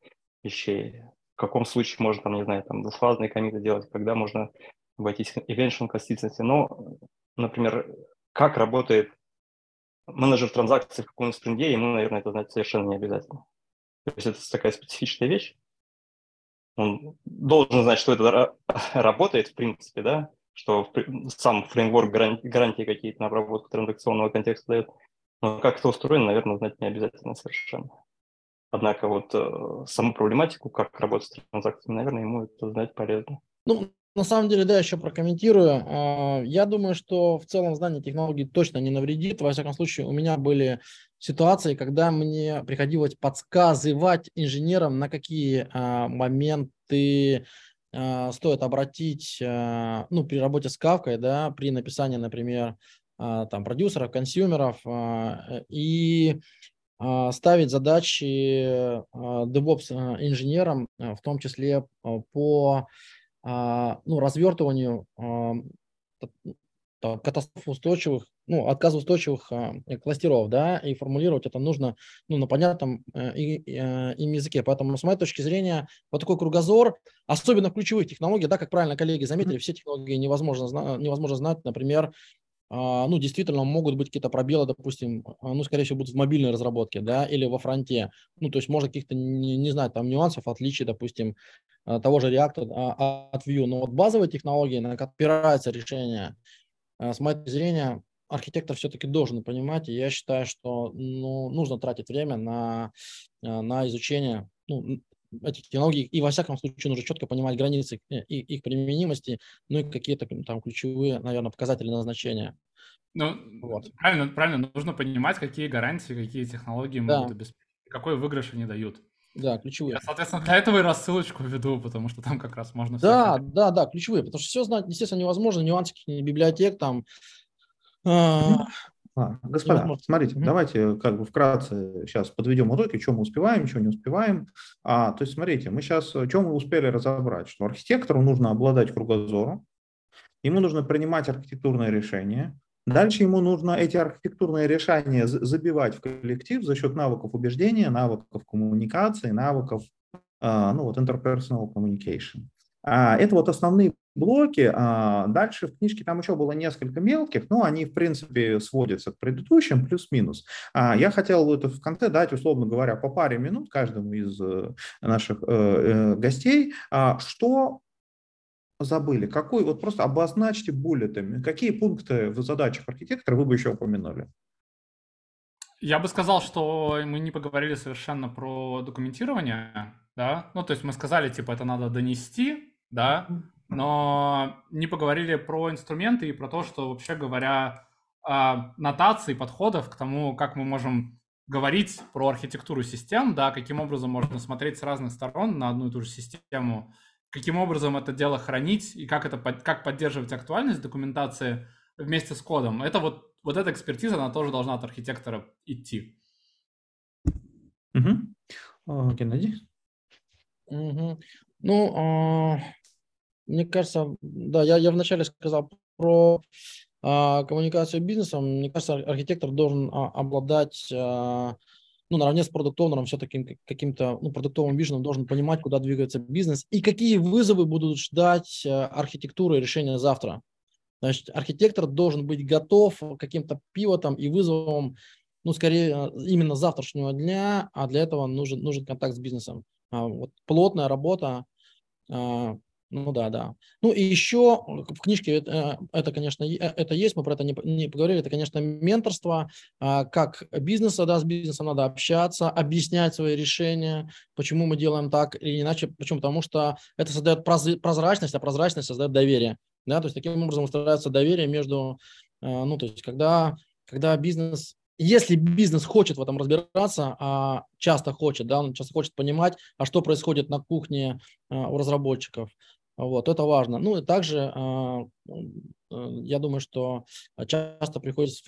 вещей, в каком случае можно, там, не знаю, там, двухфазные комиты делать, когда можно обойтись eventual consistency. Но, например, как работает менеджер транзакций в каком-нибудь спринге, ему, наверное, это знать совершенно не обязательно. То есть это такая специфичная вещь. Он должен знать, что это работает, в принципе, да, что сам фреймворк гарантии какие-то на обработку транзакционного контекста дает. Но как это устроено, наверное, знать не обязательно совершенно. Однако вот э, саму проблематику, как работать с транзакциями, наверное, ему это знать полезно. Ну, на самом деле, да, еще прокомментирую. А, я думаю, что в целом знание технологий точно не навредит. Во всяком случае, у меня были ситуации, когда мне приходилось подсказывать инженерам, на какие а, моменты а, стоит обратить, ну, при работе с кавкой, да, при написании, например, там, продюсеров, консюмеров, и ставить задачи DevOps инженерам, в том числе по а, ну, развертыванию а, катастрофоустойчивых, ну, отказоустойчивых а, кластеров, да, и формулировать это нужно, ну, на понятном э, э, им языке. Поэтому, с моей точки зрения, вот такой кругозор, особенно в ключевых технологиях, да, как правильно коллеги заметили, все технологии невозможно, невозможно знать, например, а, ну, действительно могут быть какие-то пробелы, допустим, а, ну, скорее всего, будут в мобильной разработке, да, или во фронте. Ну, то есть можно каких-то, не, не знаю, там нюансов, отличий, допустим, а, того же React от Vue. Но вот базовые технологии, на которые опирается решение, с моей точки зрения, архитектор все-таки должен понимать, и я считаю, что ну, нужно тратить время на, на изучение ну, этих технологий, и во всяком случае нужно четко понимать границы э, их, их применимости, ну и какие-то там ключевые, наверное, показатели назначения. Ну, вот. правильно, правильно, нужно понимать, какие гарантии, какие технологии да. могут обеспечить, какой выигрыш они дают. Да, ключевые. Я, соответственно, для этого и рассылочку веду, потому что там как раз можно... Да, все да, да, ключевые, потому что все знать, естественно, невозможно, нюансы библиотек, там, а, господа, смотрите, угу. давайте как бы вкратце сейчас подведем итоги, что мы успеваем, что не успеваем. А, то есть, смотрите, мы сейчас, что мы успели разобрать, что архитектору нужно обладать кругозором, ему нужно принимать архитектурные решения, Дальше ему нужно эти архитектурные решения забивать в коллектив за счет навыков убеждения, навыков коммуникации, навыков а, ну, вот interpersonal communication. А, это вот основные блоки. А, дальше в книжке там еще было несколько мелких, но они, в принципе, сводятся к предыдущим, плюс-минус. А, я хотел это в конце дать, условно говоря, по паре минут каждому из э, наших э, э, гостей, что забыли, какой, вот просто обозначьте буллетами, какие пункты в задачах архитектора вы бы еще упомянули. Я бы сказал, что мы не поговорили совершенно про документирование, да, ну, то есть мы сказали, типа, это надо донести, да, но не поговорили про инструменты и про то, что, вообще говоря, а, нотации подходов к тому, как мы можем говорить про архитектуру систем, да, каким образом можно смотреть с разных сторон на одну и ту же систему, каким образом это дело хранить и как это как поддерживать актуальность документации вместе с кодом. Это вот вот эта экспертиза, она тоже должна от архитектора идти. Угу. Геннадий? Угу. Ну, а, мне кажется, да, я, я вначале сказал про а, коммуникацию бизнесом. Мне кажется, архитектор должен а, обладать, а, ну, наравне с продуктовым, все-таки каким-то ну, продуктовым виженом должен понимать, куда двигается бизнес и какие вызовы будут ждать а, архитектуры решения завтра. Значит, архитектор должен быть готов к каким-то пивотам и вызовам, ну, скорее, а, именно завтрашнего дня, а для этого нужен, нужен контакт с бизнесом. А, вот плотная работа, а, ну да, да. Ну и еще в книжке это, это, конечно, э, это есть, мы про это не, не поговорили, это, конечно, менторство, как бизнеса, да, с бизнесом надо общаться, объяснять свои решения, почему мы делаем так или иначе, почему, потому что это создает прозрачность, а прозрачность создает доверие, да, то есть таким образом устраивается доверие между, ну, то есть когда, когда бизнес если бизнес хочет в этом разбираться, а часто хочет, да, он часто хочет понимать, а что происходит на кухне а, у разработчиков, вот, это важно. Ну и также а, э, я думаю, что часто приходится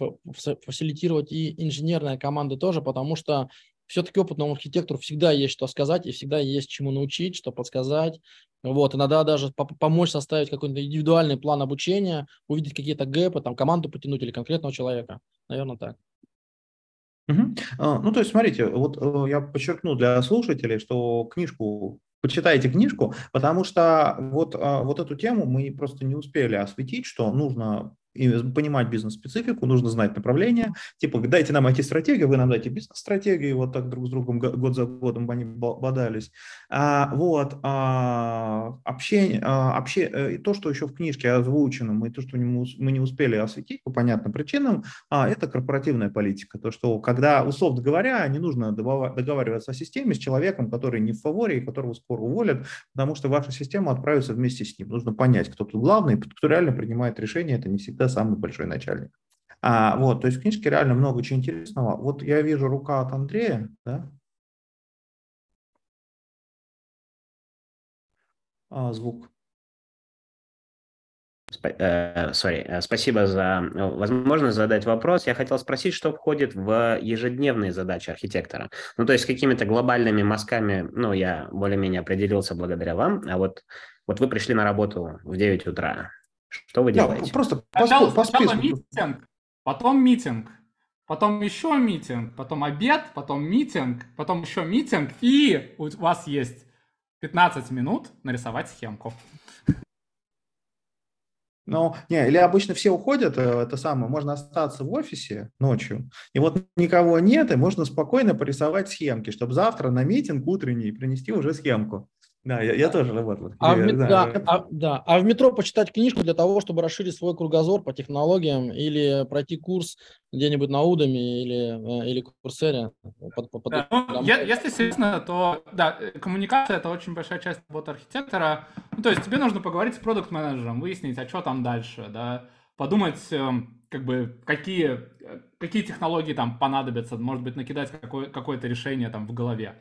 фасилитировать и инженерные команды тоже, потому что все-таки опытному архитектору всегда есть что сказать и всегда есть чему научить, что подсказать. Вот, иногда даже помочь составить какой-то индивидуальный план обучения, увидеть какие-то гэпы, там команду потянуть или конкретного человека. Наверное, так. Угу. Ну, то есть, смотрите, вот э, я подчеркну для слушателей, что книжку почитайте книжку, потому что вот, а, вот эту тему мы просто не успели осветить, что нужно понимать бизнес-специфику, нужно знать направление. Типа, дайте нам IT-стратегию, вы нам дайте бизнес-стратегию, вот так друг с другом год за годом они бодались. А, вот, а, общение, а, обще, э, то, что еще в книжке озвучено, мы то, что мы не успели осветить по понятным причинам, а, это корпоративная политика. То, что когда, условно говоря, не нужно договариваться о системе с человеком, который не в фаворе и которого скоро уволят, потому что ваша система отправится вместе с ним. Нужно понять, кто тут главный, кто реально принимает решения, это не всегда самый большой начальник. А, вот, то есть в книжке реально много чего интересного. Вот я вижу рука от Андрея, да? А, звук. Sorry, э, спасибо за э, возможность задать вопрос. Я хотел спросить, что входит в ежедневные задачи архитектора. Ну, то есть какими-то глобальными мазками, ну, я более-менее определился благодаря вам, а вот, вот вы пришли на работу в 9 утра. Что вы делаете? Да, просто сначала, по сначала митинг, потом митинг, потом еще митинг, потом обед, потом митинг, потом еще митинг, и у вас есть 15 минут нарисовать схемку. Ну, не, или обычно все уходят, э, это самое, можно остаться в офисе ночью, и вот никого нет, и можно спокойно порисовать схемки, чтобы завтра на митинг утренний принести уже схемку. Да, я, я тоже работал. А в, да, да, а, да, а в метро почитать книжку для того, чтобы расширить свой кругозор по технологиям или пройти курс где-нибудь на Удами или, э, или Курсере. Под, под, да, ну, я, если серьезно, то да, э, коммуникация – это очень большая часть работы архитектора. Ну, то есть тебе нужно поговорить с продукт-менеджером, выяснить, а что там дальше, да, подумать, эм, как бы, какие, э, какие технологии там понадобятся, может быть, накидать какое, какое-то решение там в голове.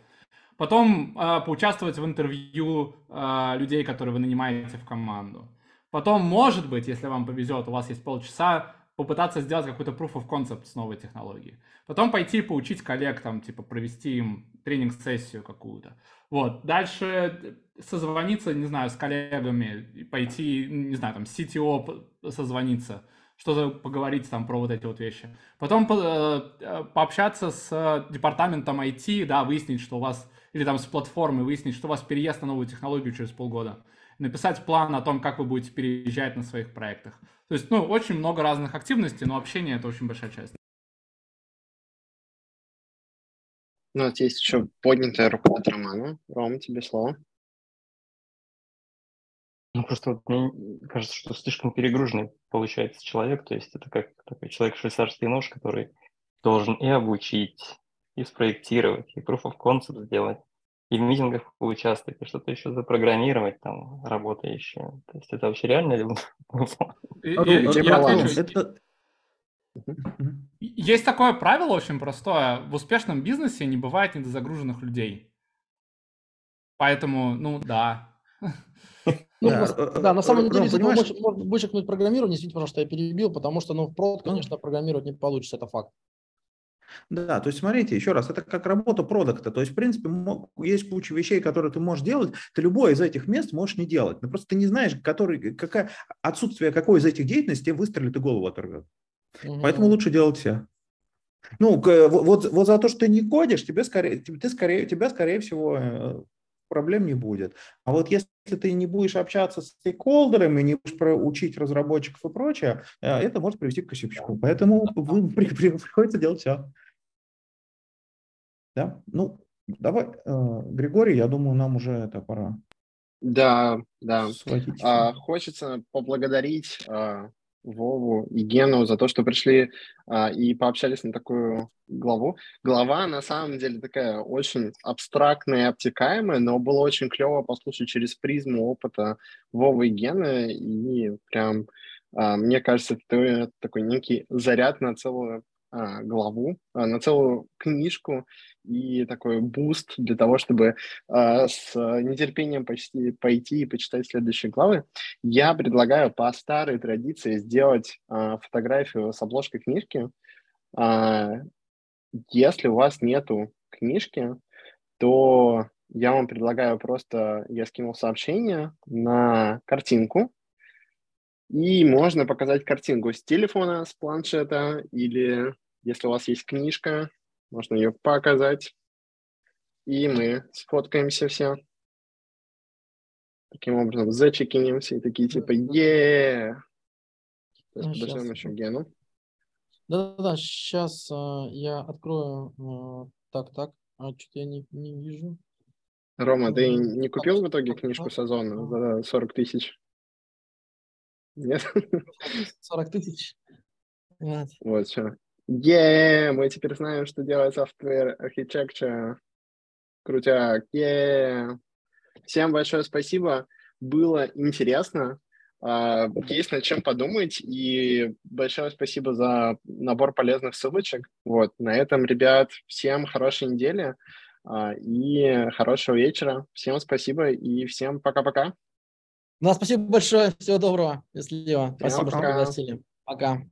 Потом э, поучаствовать в интервью э, людей, которые вы нанимаете в команду. Потом, может быть, если вам повезет, у вас есть полчаса, попытаться сделать какой-то proof of concept с новой технологией. Потом пойти поучить коллег, там, типа, провести им тренинг-сессию какую-то. Вот. Дальше созвониться, не знаю, с коллегами, пойти, не знаю, там, CTO созвониться, что-то поговорить там про вот эти вот вещи. Потом э, э, пообщаться с департаментом IT, да, выяснить, что у вас или там с платформы выяснить, что у вас переезд на новую технологию через полгода. Написать план о том, как вы будете переезжать на своих проектах. То есть, ну, очень много разных активностей, но общение – это очень большая часть. У нас есть еще поднятая рука от Романа. Ром, тебе слово. Ну, просто вот мне кажется, что слишком перегруженный получается человек. То есть это как такой человек-швейцарский нож, который должен и обучить, и спроектировать, и proof of concept сделать, и в митингах поучаствовать, и что-то еще запрограммировать, там, работа еще. То есть это вообще реально ли? *laughs* Есть такое правило очень простое. В успешном бизнесе не бывает недозагруженных людей. Поэтому, ну, да. *laughs* Ну, да, на, да, на самом деле, если понимаешь... можно вычеркнуть программирование, извините, потому что я перебил, потому что, ну, в прод, конечно, программировать не получится, это факт. Да, то есть смотрите, еще раз, это как работа продукта. То есть, в принципе, есть куча вещей, которые ты можешь делать, ты любое из этих мест можешь не делать. Но просто ты не знаешь, который, какая, отсутствие какой из этих деятельностей выстрелит и голову оторвет. Угу. Поэтому лучше делать все. Ну, вот, вот за то, что ты не кодишь, тебе скорее, ты скорее, тебя, скорее всего, э, проблем не будет. А вот если ты не будешь общаться с стейкхолдерами, не будешь учить разработчиков и прочее, э, это может привести к косячку. Поэтому приходится делать все. Да? Ну, давай, э, Григорий, я думаю, нам уже это пора. Да, да. А, хочется поблагодарить а, Вову и Гену за то, что пришли а, и пообщались на такую главу. Глава на самом деле такая очень абстрактная и обтекаемая, но было очень клево послушать через призму опыта Вовы и Гены, и прям, а, мне кажется, это такой некий заряд на целую главу, а, на целую книжку и такой буст для того, чтобы а, с нетерпением почти пойти и почитать следующие главы. Я предлагаю по старой традиции сделать фотографию с обложкой книжки. Если у вас нету книжки, то я вам предлагаю просто, я скинул сообщение на картинку, и можно показать картинку с телефона, с планшета или если у вас есть книжка, Можно ее показать. И мы сфоткаемся все. Таким образом, зачекинимся и такие типа е Ну, Подождем еще Гену. Да-да-да, сейчас я открою. э, так, так. А что-то я не, не вижу. Рома, ты не купил в итоге книжку. Сазона за 40 тысяч? Нет? *laughs* 40 тысяч. Вот. Вот что. Е, мы теперь знаем, что делать software architecture. Крутяк. Е. Всем большое спасибо. Было интересно. А, Есть над чем подумать. И большое спасибо за набор полезных ссылочек. Вот. На этом, ребят, всем хорошей недели а, и хорошего вечера. Всем спасибо и всем пока-пока. Да, спасибо большое. Всего доброго. Счастливо. Спасибо, что пока. пригласили. Пока.